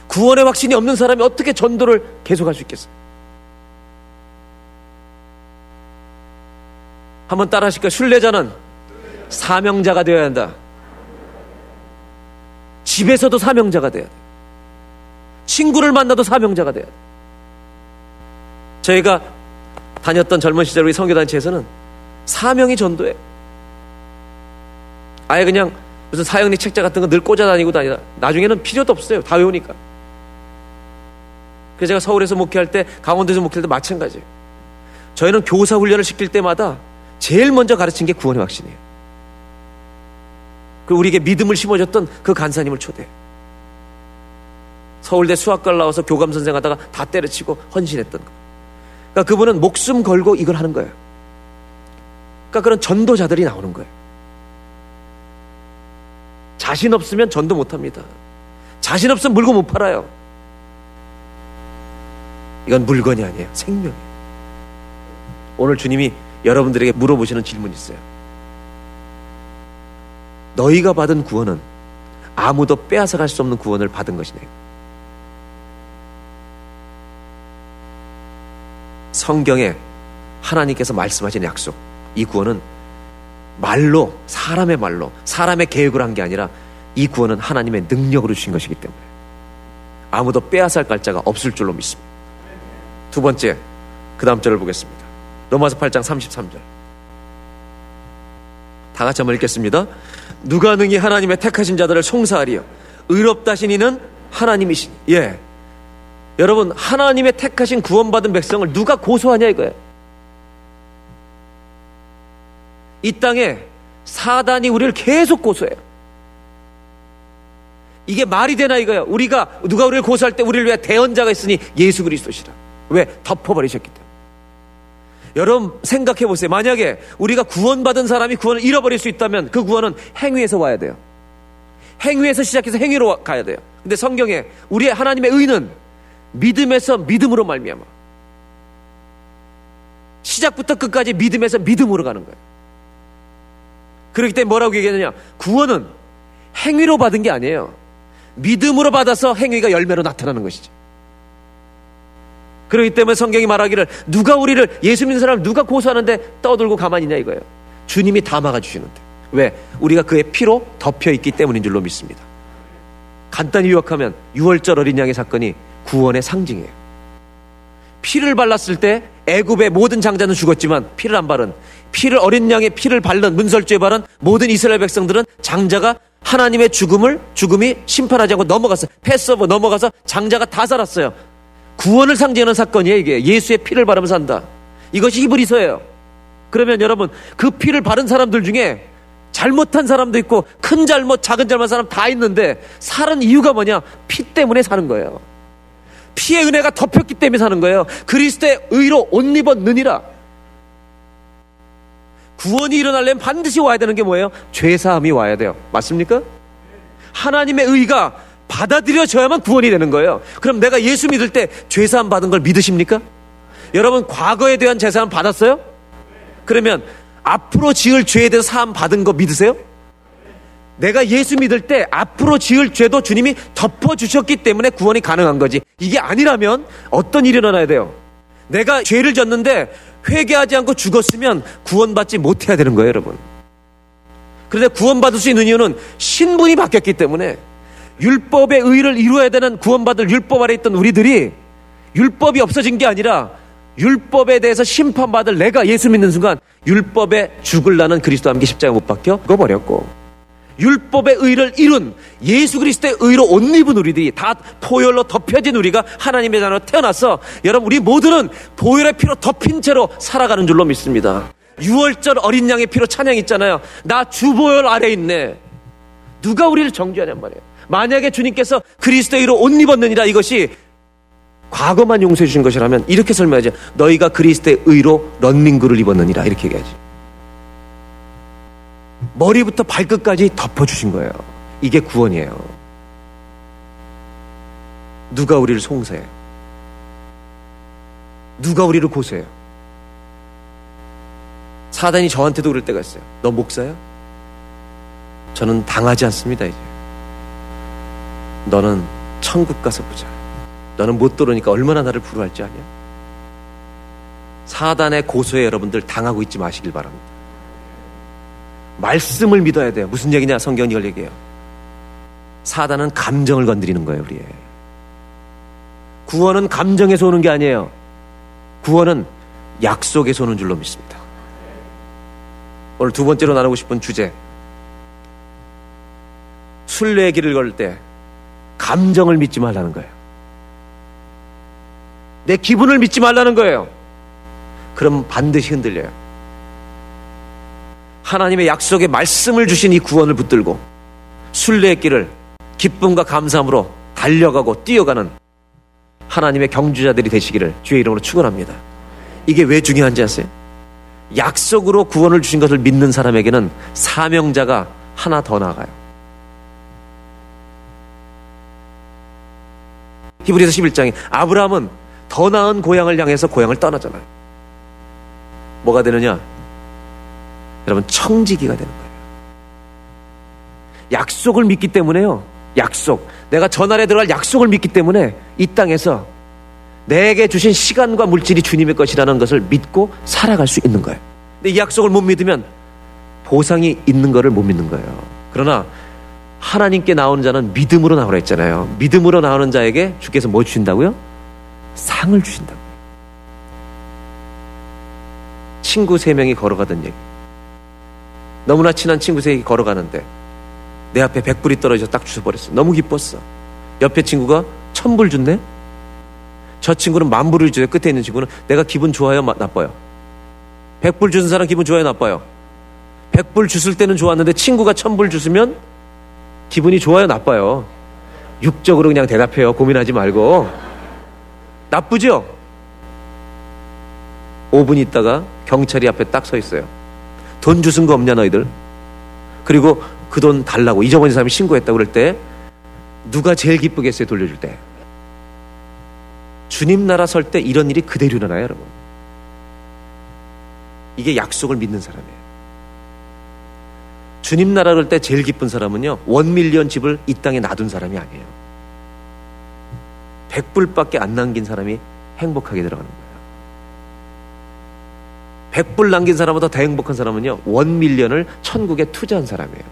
구원의 확신이 없는 사람이 어떻게 전도를 계속할 수 있겠어요? 한번 따라 하실까요? 순례자는 사명자가 되어야 한다. 집에서도 사명자가 돼야 돼. 친구를 만나도 사명자가 돼야 돼. 저희가 다녔던 젊은 시절 우리 성교단체에서는 사명이 전도예요. 아예 그냥 무슨 사형리 책자 같은 거 늘 꽂아 다니고 다니다. 나중에는 필요도 없어요. 다 외우니까. 그래서 제가 서울에서 목회할 때, 강원도에서 목회할 때 마찬가지예요. 저희는 교사 훈련을 시킬 때마다 제일 먼저 가르친 게 구원의 확신이에요. 그리고 우리에게 믿음을 심어줬던 그 간사님을 초대해요. 서울대 수학과를 나와서 교감 선생 하다가 다 때려치고 헌신했던 거. 그러니까 그분은 목숨 걸고 이걸 하는 거예요. 그러니까 그런 전도자들이 나오는 거예요. 자신 없으면 전도 못 합니다. 자신 없으면 물건 못 팔아요. 이건 물건이 아니에요. 생명이에요. 오늘 주님이 여러분들에게 물어보시는 질문이 있어요. 너희가 받은 구원은 아무도 빼앗아갈 수 없는 구원을 받은 것이네. 성경에 하나님께서 말씀하신 약속, 이 구원은 말로, 사람의 말로, 사람의 계획으로 한게 아니라 이 구원은 하나님의 능력으로 주신 것이기 때문에 아무도 빼앗을 갈자가 없을 줄로 믿습니다. 두 번째, 그 다음 절을 보겠습니다. 로마서 8장 33절. 다 같이 한번 읽겠습니다. 누가 능히 하나님의 택하신 자들을 송사하리요. 의롭다신 이는 하나님이시니. 예. 여러분, 하나님의 택하신 구원받은 백성을 누가 고소하냐 이거예요. 이 땅에 사단이 우리를 계속 고소해요. 이게 말이 되나 이거예요. 우리가 누가 우리를 고소할 때 우리를 위해 대언자가 있으니 예수 그리스도시라. 왜? 덮어버리셨기 때문에. 여러분 생각해 보세요. 만약에 우리가 구원받은 사람이 구원을 잃어버릴 수 있다면 그 구원은 행위에서 와야 돼요. 행위에서 시작해서 행위로 가야 돼요. 근데 성경에 우리의 하나님의 의는 믿음에서 믿음으로 말미암아. 시작부터 끝까지 믿음에서 믿음으로 가는 거예요. 그렇기 때문에 뭐라고 얘기하느냐? 구원은 행위로 받은 게 아니에요. 믿음으로 받아서 행위가 열매로 나타나는 것이죠. 그렇기 때문에 성경이 말하기를 누가 우리를 예수 믿는 사람 누가 고소하는데 떠들고 가만히 있냐 이거예요. 주님이 다 막아주시는데. 왜? 우리가 그의 피로 덮여 있기 때문인 줄로 믿습니다. 간단히 요약하면 6월절 어린 양의 사건이 구원의 상징이에요. 피를 발랐을 때 애굽의 모든 장자는 죽었지만 피를 안 바른 피를 어린 양의 피를 바른 문설주에 바른 모든 이스라엘 백성들은 장자가 하나님의 죽음을 죽음이 심판하지 않고 넘어갔어요. 패스오버 넘어가서 장자가 다 살았어요. 구원을 상징하는 사건이에요, 이게. 예수의 피를 바르며 산다. 이것이 히브리서예요. 그러면 여러분, 그 피를 바른 사람들 중에 잘못한 사람도 있고, 큰 잘못, 작은 잘못 사람 다 있는데, 사는 이유가 뭐냐? 피 때문에 사는 거예요. 피의 은혜가 덮였기 때문에 사는 거예요. 그리스도의 의로 옷 입었느니라. 구원이 일어나려면 반드시 와야 되는 게 뭐예요? 죄사함이 와야 돼요. 맞습니까? 하나님의 의가 받아들여져야만 구원이 되는 거예요. 그럼 내가 예수 믿을 때 죄사함 받은 걸 믿으십니까? 여러분 과거에 대한 죄사함 받았어요? 그러면 앞으로 지을 죄에 대해서 사함 받은 거 믿으세요? 내가 예수 믿을 때 앞으로 지을 죄도 주님이 덮어주셨기 때문에 구원이 가능한 거지. 이게 아니라면 어떤 일이 일어나야 돼요? 내가 죄를 졌는데 회개하지 않고 죽었으면 구원받지 못해야 되는 거예요, 여러분. 그런데 구원받을 수 있는 이유는 신분이 바뀌었기 때문에 율법의 의를 이루어야 되는 구원받을 율법 아래 있던 우리들이 율법이 없어진 게 아니라 율법에 대해서 심판받을 내가 예수 믿는 순간 율법에 죽을라는 그리스도 함께 십자가 못 박혀 죽어버렸고 율법의 의를 이룬 예수 그리스도의 의로 옷 입은 우리들이 다 보혈로 덮여진 우리가 하나님의 자녀로 태어나서 여러분 우리 모두는 보혈의 피로 덮인 채로 살아가는 줄로 믿습니다. 6월절 어린 양의 피로 찬양 있잖아요. 나 주보혈 아래 있네. 누가 우리를 정죄하냔 말이에요. 만약에 주님께서 그리스도의 의로 옷 입었느니라 이것이 과거만 용서해 주신 것이라면 이렇게 설명하죠. 너희가 그리스도의 의로 런닝구를 입었느니라 이렇게 얘기하지. 머리부터 발끝까지 덮어주신 거예요. 이게 구원이에요. 누가 우리를 송사해? 누가 우리를 고소해요? 사단이 저한테도 그럴 때가 있어요. 너 목사야? 저는 당하지 않습니다, 이제. 너는 천국 가서 보자. 너는 못 들어오니까 얼마나 나를 부러워할지 아냐? 사단의 고소에 여러분들 당하고 있지 마시길 바랍니다. 말씀을 믿어야 돼요. 무슨 얘기냐? 성경이 이걸 얘기해요. 사단은 감정을 건드리는 거예요, 우리의. 구원은 감정에서 오는 게 아니에요. 구원은 약속에서 오는 줄로 믿습니다. 오늘 두 번째로 나누고 싶은 주제. 순례의 길을 걸 때 감정을 믿지 말라는 거예요. 내 기분을 믿지 말라는 거예요. 그럼 반드시 흔들려요. 하나님의 약속의 말씀을 주신 이 구원을 붙들고 순례의 길을 기쁨과 감사함으로 달려가고 뛰어가는 하나님의 경주자들이 되시기를 주의 이름으로 축원합니다. 이게 왜 중요한지 아세요? 약속으로 구원을 주신 것을 믿는 사람에게는 사명자가 하나 더 나가요. 히브리서 11장에 아브라함은 더 나은 고향을 향해서 고향을 떠나잖아요. 뭐가 되느냐? 여러분 청지기가 되는 거예요. 약속을 믿기 때문에요. 약속. 내가 전날에 들어갈 약속을 믿기 때문에 이 땅에서 내게 주신 시간과 물질이 주님의 것이라는 것을 믿고 살아갈 수 있는 거예요. 근데 이 약속을 못 믿으면 보상이 있는 것을 못 믿는 거예요. 그러나 하나님께 나오는 자는 믿음으로 나오라 했잖아요. 믿음으로 나오는 자에게 주께서 뭐 주신다고요? 상을 주신다고요. 친구 세 명이 걸어가던 얘기. 너무나 친한 친구 세 명이 걸어가는데 내 앞에 백불이 떨어져 딱 주워버렸어. 너무 기뻤어. 옆에 친구가 천불 줬네? 저 친구는 만불을 줘요. 끝에 있는 친구는 내가 기분 좋아요? 나빠요? 백불 주는 사람 기분 좋아요? 나빠요? 백불 주실 때는 좋았는데 친구가 천불 주시면 기분이 좋아요? 나빠요? 육적으로 그냥 대답해요. 고민하지 말고. 나쁘죠? 5분 있다가 경찰이 앞에 딱 서 있어요. 돈 주신 거 없냐 너희들? 그리고 그 돈 달라고 잊어버린 사람이 신고했다고 그럴 때 누가 제일 기쁘겠어요 돌려줄 때? 주님 나라 설 때 이런 일이 그대로 일어나요 여러분. 이게 약속을 믿는 사람이에요. 주님 나라 그럴 때 제일 기쁜 사람은요 원 밀리언 집을 이 땅에 놔둔 사람이 아니에요. 백불밖에 안 남긴 사람이 행복하게 들어가는 거예요. 백불 남긴 사람보다 더 행복한 사람은요, 원 밀리언을 천국에 투자한 사람이에요.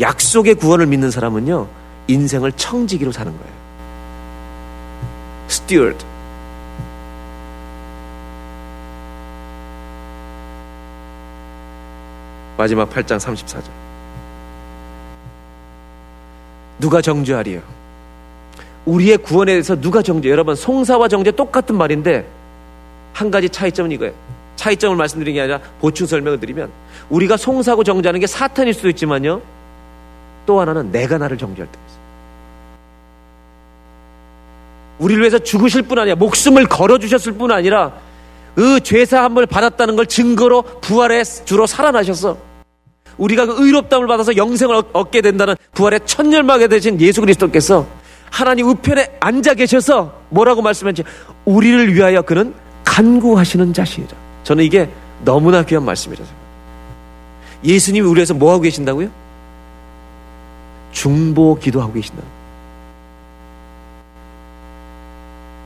약속의 구원을 믿는 사람은요, 인생을 청지기로 사는 거예요. 스튜어드. 마지막 8장 34절. 누가 정죄하리요? 우리의 구원에 대해서 누가 정죄? 여러분, 송사와 정죄 똑같은 말인데 한 가지 차이점은 이거예요. 차이점을 말씀드리는 게 아니라 보충 설명을 드리면 우리가 송사고 정죄하는 게 사탄일 수도 있지만요. 또 하나는 내가 나를 정죄할 때가 있어요. 우리를 위해서 죽으실 뿐 아니라 목숨을 걸어 주셨을 뿐 아니라 그 죄사함을 받았다는 걸 증거로 부활의 주로 살아나셔서 우리가 그 의롭다움을 받아서 영생을 얻게 된다는 부활의 천열막에 되신 예수 그리스도께서 하나님 우편에 앉아 계셔서 뭐라고 말씀하지? 우리를 위하여 그는 간구하시는 자신이라. 저는 이게 너무나 귀한 말씀이라 생각합니다. 예수님이 우리 위해서 뭐 하고 계신다고요? 중보 기도하고 계신다.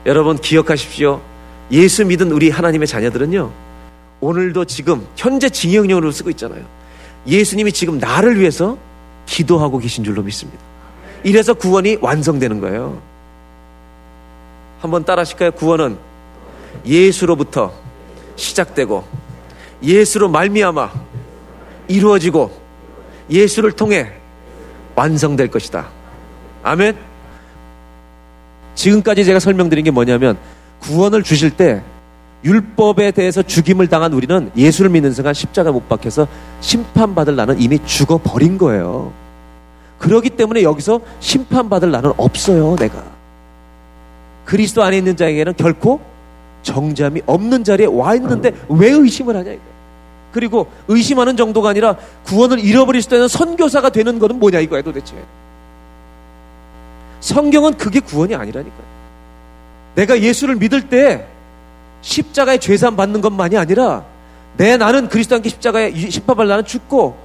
여러분 기억하십시오. 예수 믿은 우리 하나님의 자녀들은요. 오늘도 지금 현재 징역령으로 쓰고 있잖아요. 예수님이 지금 나를 위해서 기도하고 계신 줄로 믿습니다. 이래서 구원이 완성되는 거예요. 한번 따라 하실까요? 구원은 예수로부터 시작되고 예수로 말미암아 이루어지고 예수를 통해 완성될 것이다. 아멘. 지금까지 제가 설명드린 게 뭐냐면 구원을 주실 때 율법에 대해서 죽임을 당한 우리는 예수를 믿는 순간 십자가 못 박혀서 심판받을 나는 이미 죽어버린 거예요. 그러기 때문에 여기서 심판받을 나는 없어요, 내가. 그리스도 안에 있는 자에게는 결코 정잠이 없는 자리에 와 있는데 왜 의심을 하냐 이거. 그리고 의심하는 정도가 아니라 구원을 잃어버릴 수도 있는 선교사가 되는 것은 뭐냐 이거야 도대체. 성경은 그게 구원이 아니라니까요. 내가 예수를 믿을 때 십자가의 죄산 받는 것만이 아니라 내 나는 그리스도 함께 십자가에 십파발 나는 죽고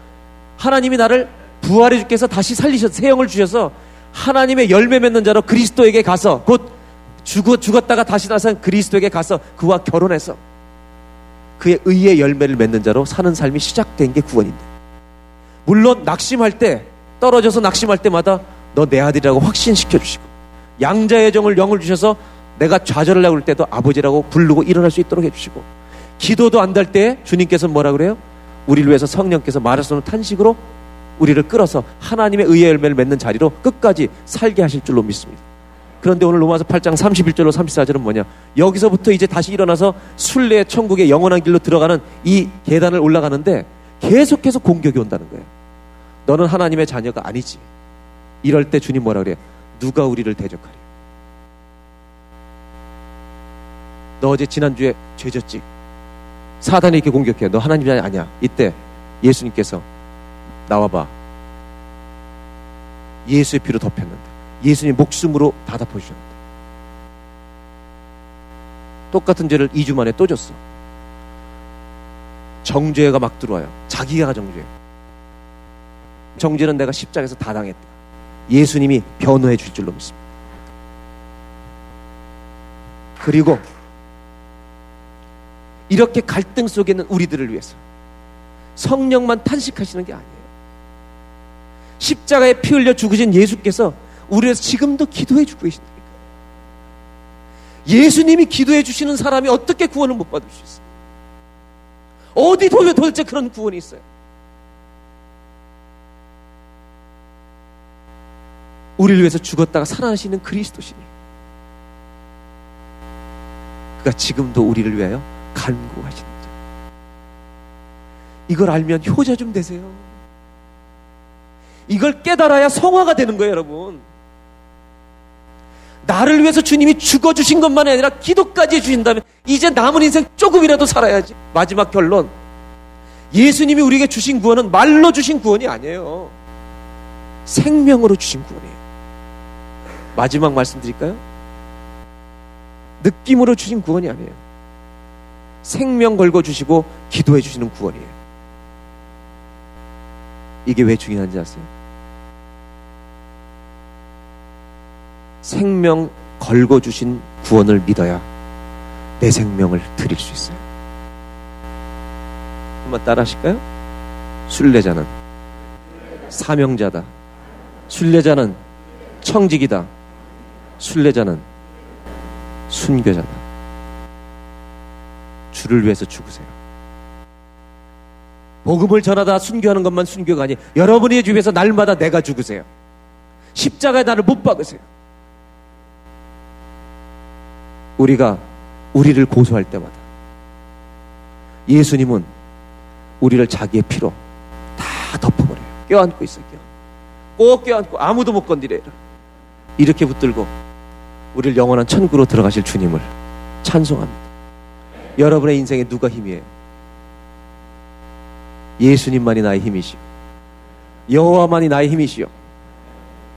하나님이 나를 부활해 주께서 다시 살리셔서 새 영을 주셔서 하나님의 열매 맺는 자로 그리스도에게 가서 곧 죽어, 죽었다가 다시 나선 그리스도에게 가서 그와 결혼해서 그의 의의 열매를 맺는 자로 사는 삶이 시작된 게 구원인데 물론 낙심할 때 떨어져서 낙심할 때마다 너 내 아들이라고 확신시켜 주시고 양자의 정을 영을 주셔서 내가 좌절하려고 할 때도 아버지라고 부르고 일어날 수 있도록 해주시고 기도도 안 될 때 주님께서 뭐라 그래요? 우리를 위해서 성령께서 말할 수 없는 탄식으로 우리를 끌어서 하나님의 의의 열매를 맺는 자리로 끝까지 살게 하실 줄로 믿습니다. 그런데 오늘 로마서 8장 31절로 34절은 뭐냐? 여기서부터 이제 다시 일어나서 순례 천국의 영원한 길로 들어가는 이 계단을 올라가는데 계속해서 공격이 온다는 거예요. 너는 하나님의 자녀가 아니지. 이럴 때 주님 뭐라 그래요? 누가 우리를 대적하리? 너 어제 지난주에 죄졌지? 사단이 이렇게 공격해. 너 하나님이 아니야. 이때 예수님께서 나와봐. 예수의 피로 덮였는데. 예수님 목숨으로 다 덮어주셨는데. 똑같은 죄를 2주 만에 또 줬어. 정죄가 막 들어와요. 자기가 정죄. 정죄는 내가 십자가에서 다 당했다. 예수님이 변호해 줄 줄로 믿습니다. 그리고 이렇게 갈등 속에 있는 우리들을 위해서 성령만 탄식하시는 게 아니에요. 십자가에 피 흘려 죽으신 예수께서 우리를 위해서 지금도 기도해 주고 계신다니까. 예수님이 기도해 주시는 사람이 어떻게 구원을 못 받을 수 있어요? 어디 보면 도대체 그런 구원이 있어요? 우리를 위해서 죽었다가 살아나시는 그리스도시니. 그가 지금도 우리를 위하여 간구하시는 자. 이걸 알면 효자 좀 되세요. 이걸 깨달아야 성화가 되는 거예요, 여러분. 나를 위해서 주님이 죽어주신 것만이 아니라 기도까지 해주신다면 이제 남은 인생 조금이라도 살아야지. 마지막 결론. 예수님이 우리에게 주신 구원은 말로 주신 구원이 아니에요. 생명으로 주신 구원이에요. 마지막 말씀드릴까요? 느낌으로 주신 구원이 아니에요. 생명 걸고 주시고 기도해 주시는 구원이에요. 이게 왜 중요한지 아세요? 생명 걸고 주신 구원을 믿어야 내 생명을 드릴 수 있어요. 한번 따라 하실까요? 순례자는 사명자다. 순례자는 청직이다. 순례자는 순교자다. 주를 위해서 죽으세요. 복음을 전하다 순교하는 것만 순교가 아니 여러분의 주위에서 날마다 내가 죽으세요. 십자가에 나를 못 박으세요. 우리가 우리를 고소할 때마다 예수님은 우리를 자기의 피로 다 덮어버려요. 껴안고 있어 요. 꼭 껴안고 아무도 못 건드려요. 이렇게 붙들고 우리를 영원한 천국으로 들어가실 주님을 찬송합니다. 여러분의 인생에 누가 힘이에요? 예수님만이 나의 힘이시오. 여호와만이 나의 힘이시오.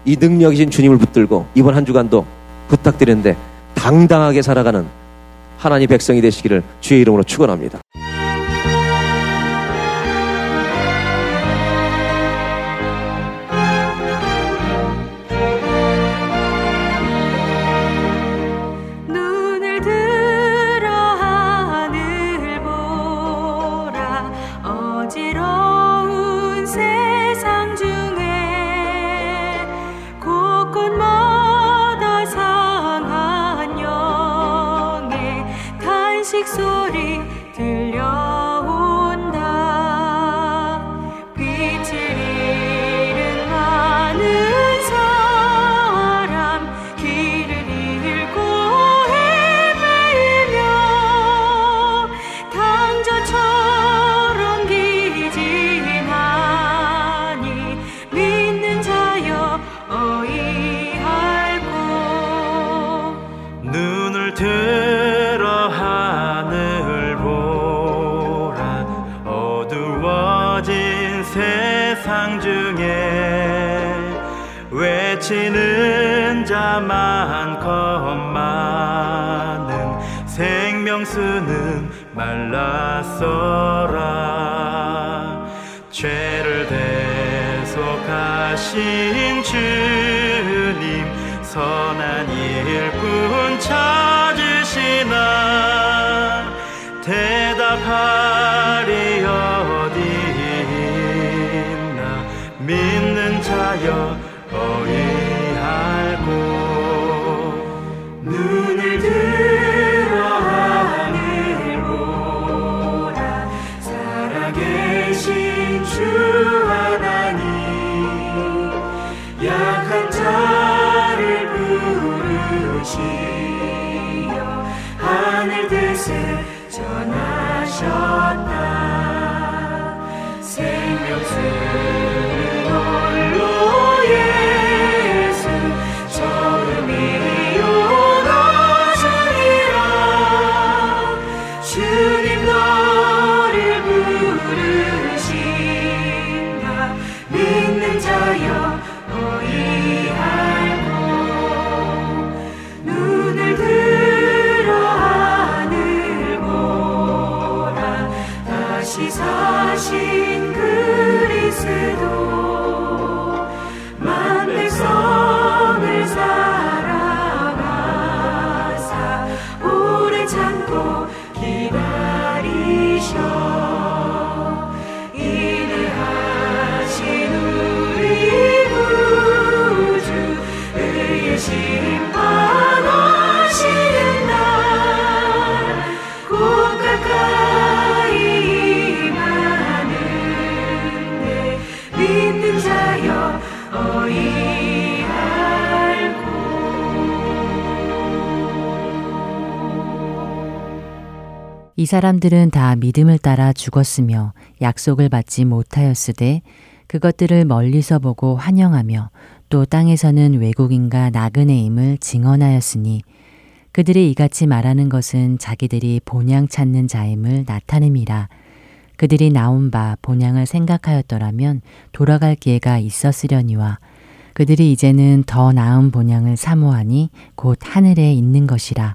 이 능력이신 주님을 붙들고 이번 한 주간도 부탁드리는데 당당하게 살아가는 하나님 백성이 되시기를 주의 이름으로 축원합니다. 믿는 사람들은 다 믿음을 따라 죽었으며 약속을 받지 못하였으되 그것들을 멀리서 보고 환영하며 또 땅에서는 외국인과 나그네임을 증언하였으니 그들이 이같이 말하는 것은 자기들이 본향 찾는 자임을 나타냄이라. 그들이 나온 바 본향을 생각하였더라면 돌아갈 기회가 있었으려니와 그들이 이제는 더 나은 본향을 사모하니 곧 하늘에 있는 것이라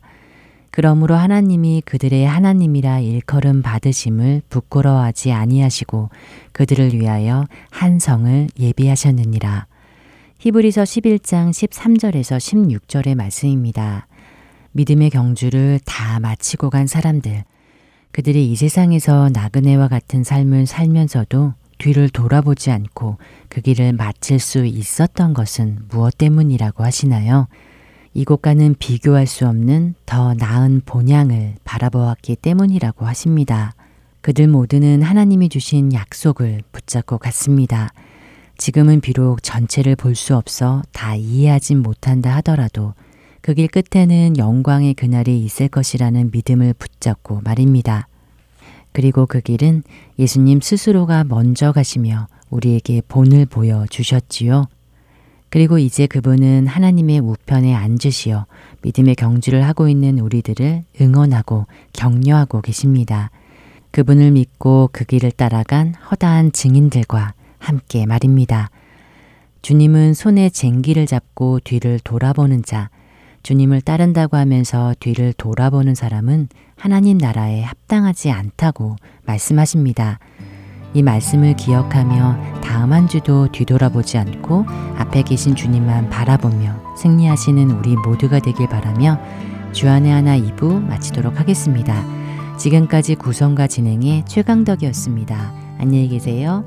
그러므로 하나님이 그들의 하나님이라 일컬음 받으심을 부끄러워하지 아니하시고 그들을 위하여 한 성을 예비하셨느니라. 히브리서 11장 13절에서 16절의 말씀입니다. 믿음의 경주를 다 마치고 간 사람들. 그들이 이 세상에서 나그네와 같은 삶을 살면서도 뒤를 돌아보지 않고 그 길을 마칠 수 있었던 것은 무엇 때문이라고 하시나요? 이곳과는 비교할 수 없는 더 나은 본향을 바라보았기 때문이라고 하십니다. 그들 모두는 하나님이 주신 약속을 붙잡고 갔습니다. 지금은 비록 전체를 볼 수 없어 다 이해하진 못한다 하더라도 그 길 끝에는 영광의 그날이 있을 것이라는 믿음을 붙잡고 말입니다. 그리고 그 길은 예수님 스스로가 먼저 가시며 우리에게 본을 보여 주셨지요. 그리고 이제 그분은 하나님의 우편에 앉으시어 믿음의 경주를 하고 있는 우리들을 응원하고 격려하고 계십니다. 그분을 믿고 그 길을 따라간 허다한 증인들과 함께 말입니다. 주님은 손에 쟁기를 잡고 뒤를 돌아보는 자, 주님을 따른다고 하면서 뒤를 돌아보는 사람은 하나님 나라에 합당하지 않다고 말씀하십니다. 이 말씀을 기억하며 다음 한 주도 뒤돌아보지 않고 앞에 계신 주님만 바라보며 승리하시는 우리 모두가 되길 바라며 주안의 하나 2부 마치도록 하겠습니다. 지금까지 구성과 진행의 최강덕이었습니다. 안녕히 계세요.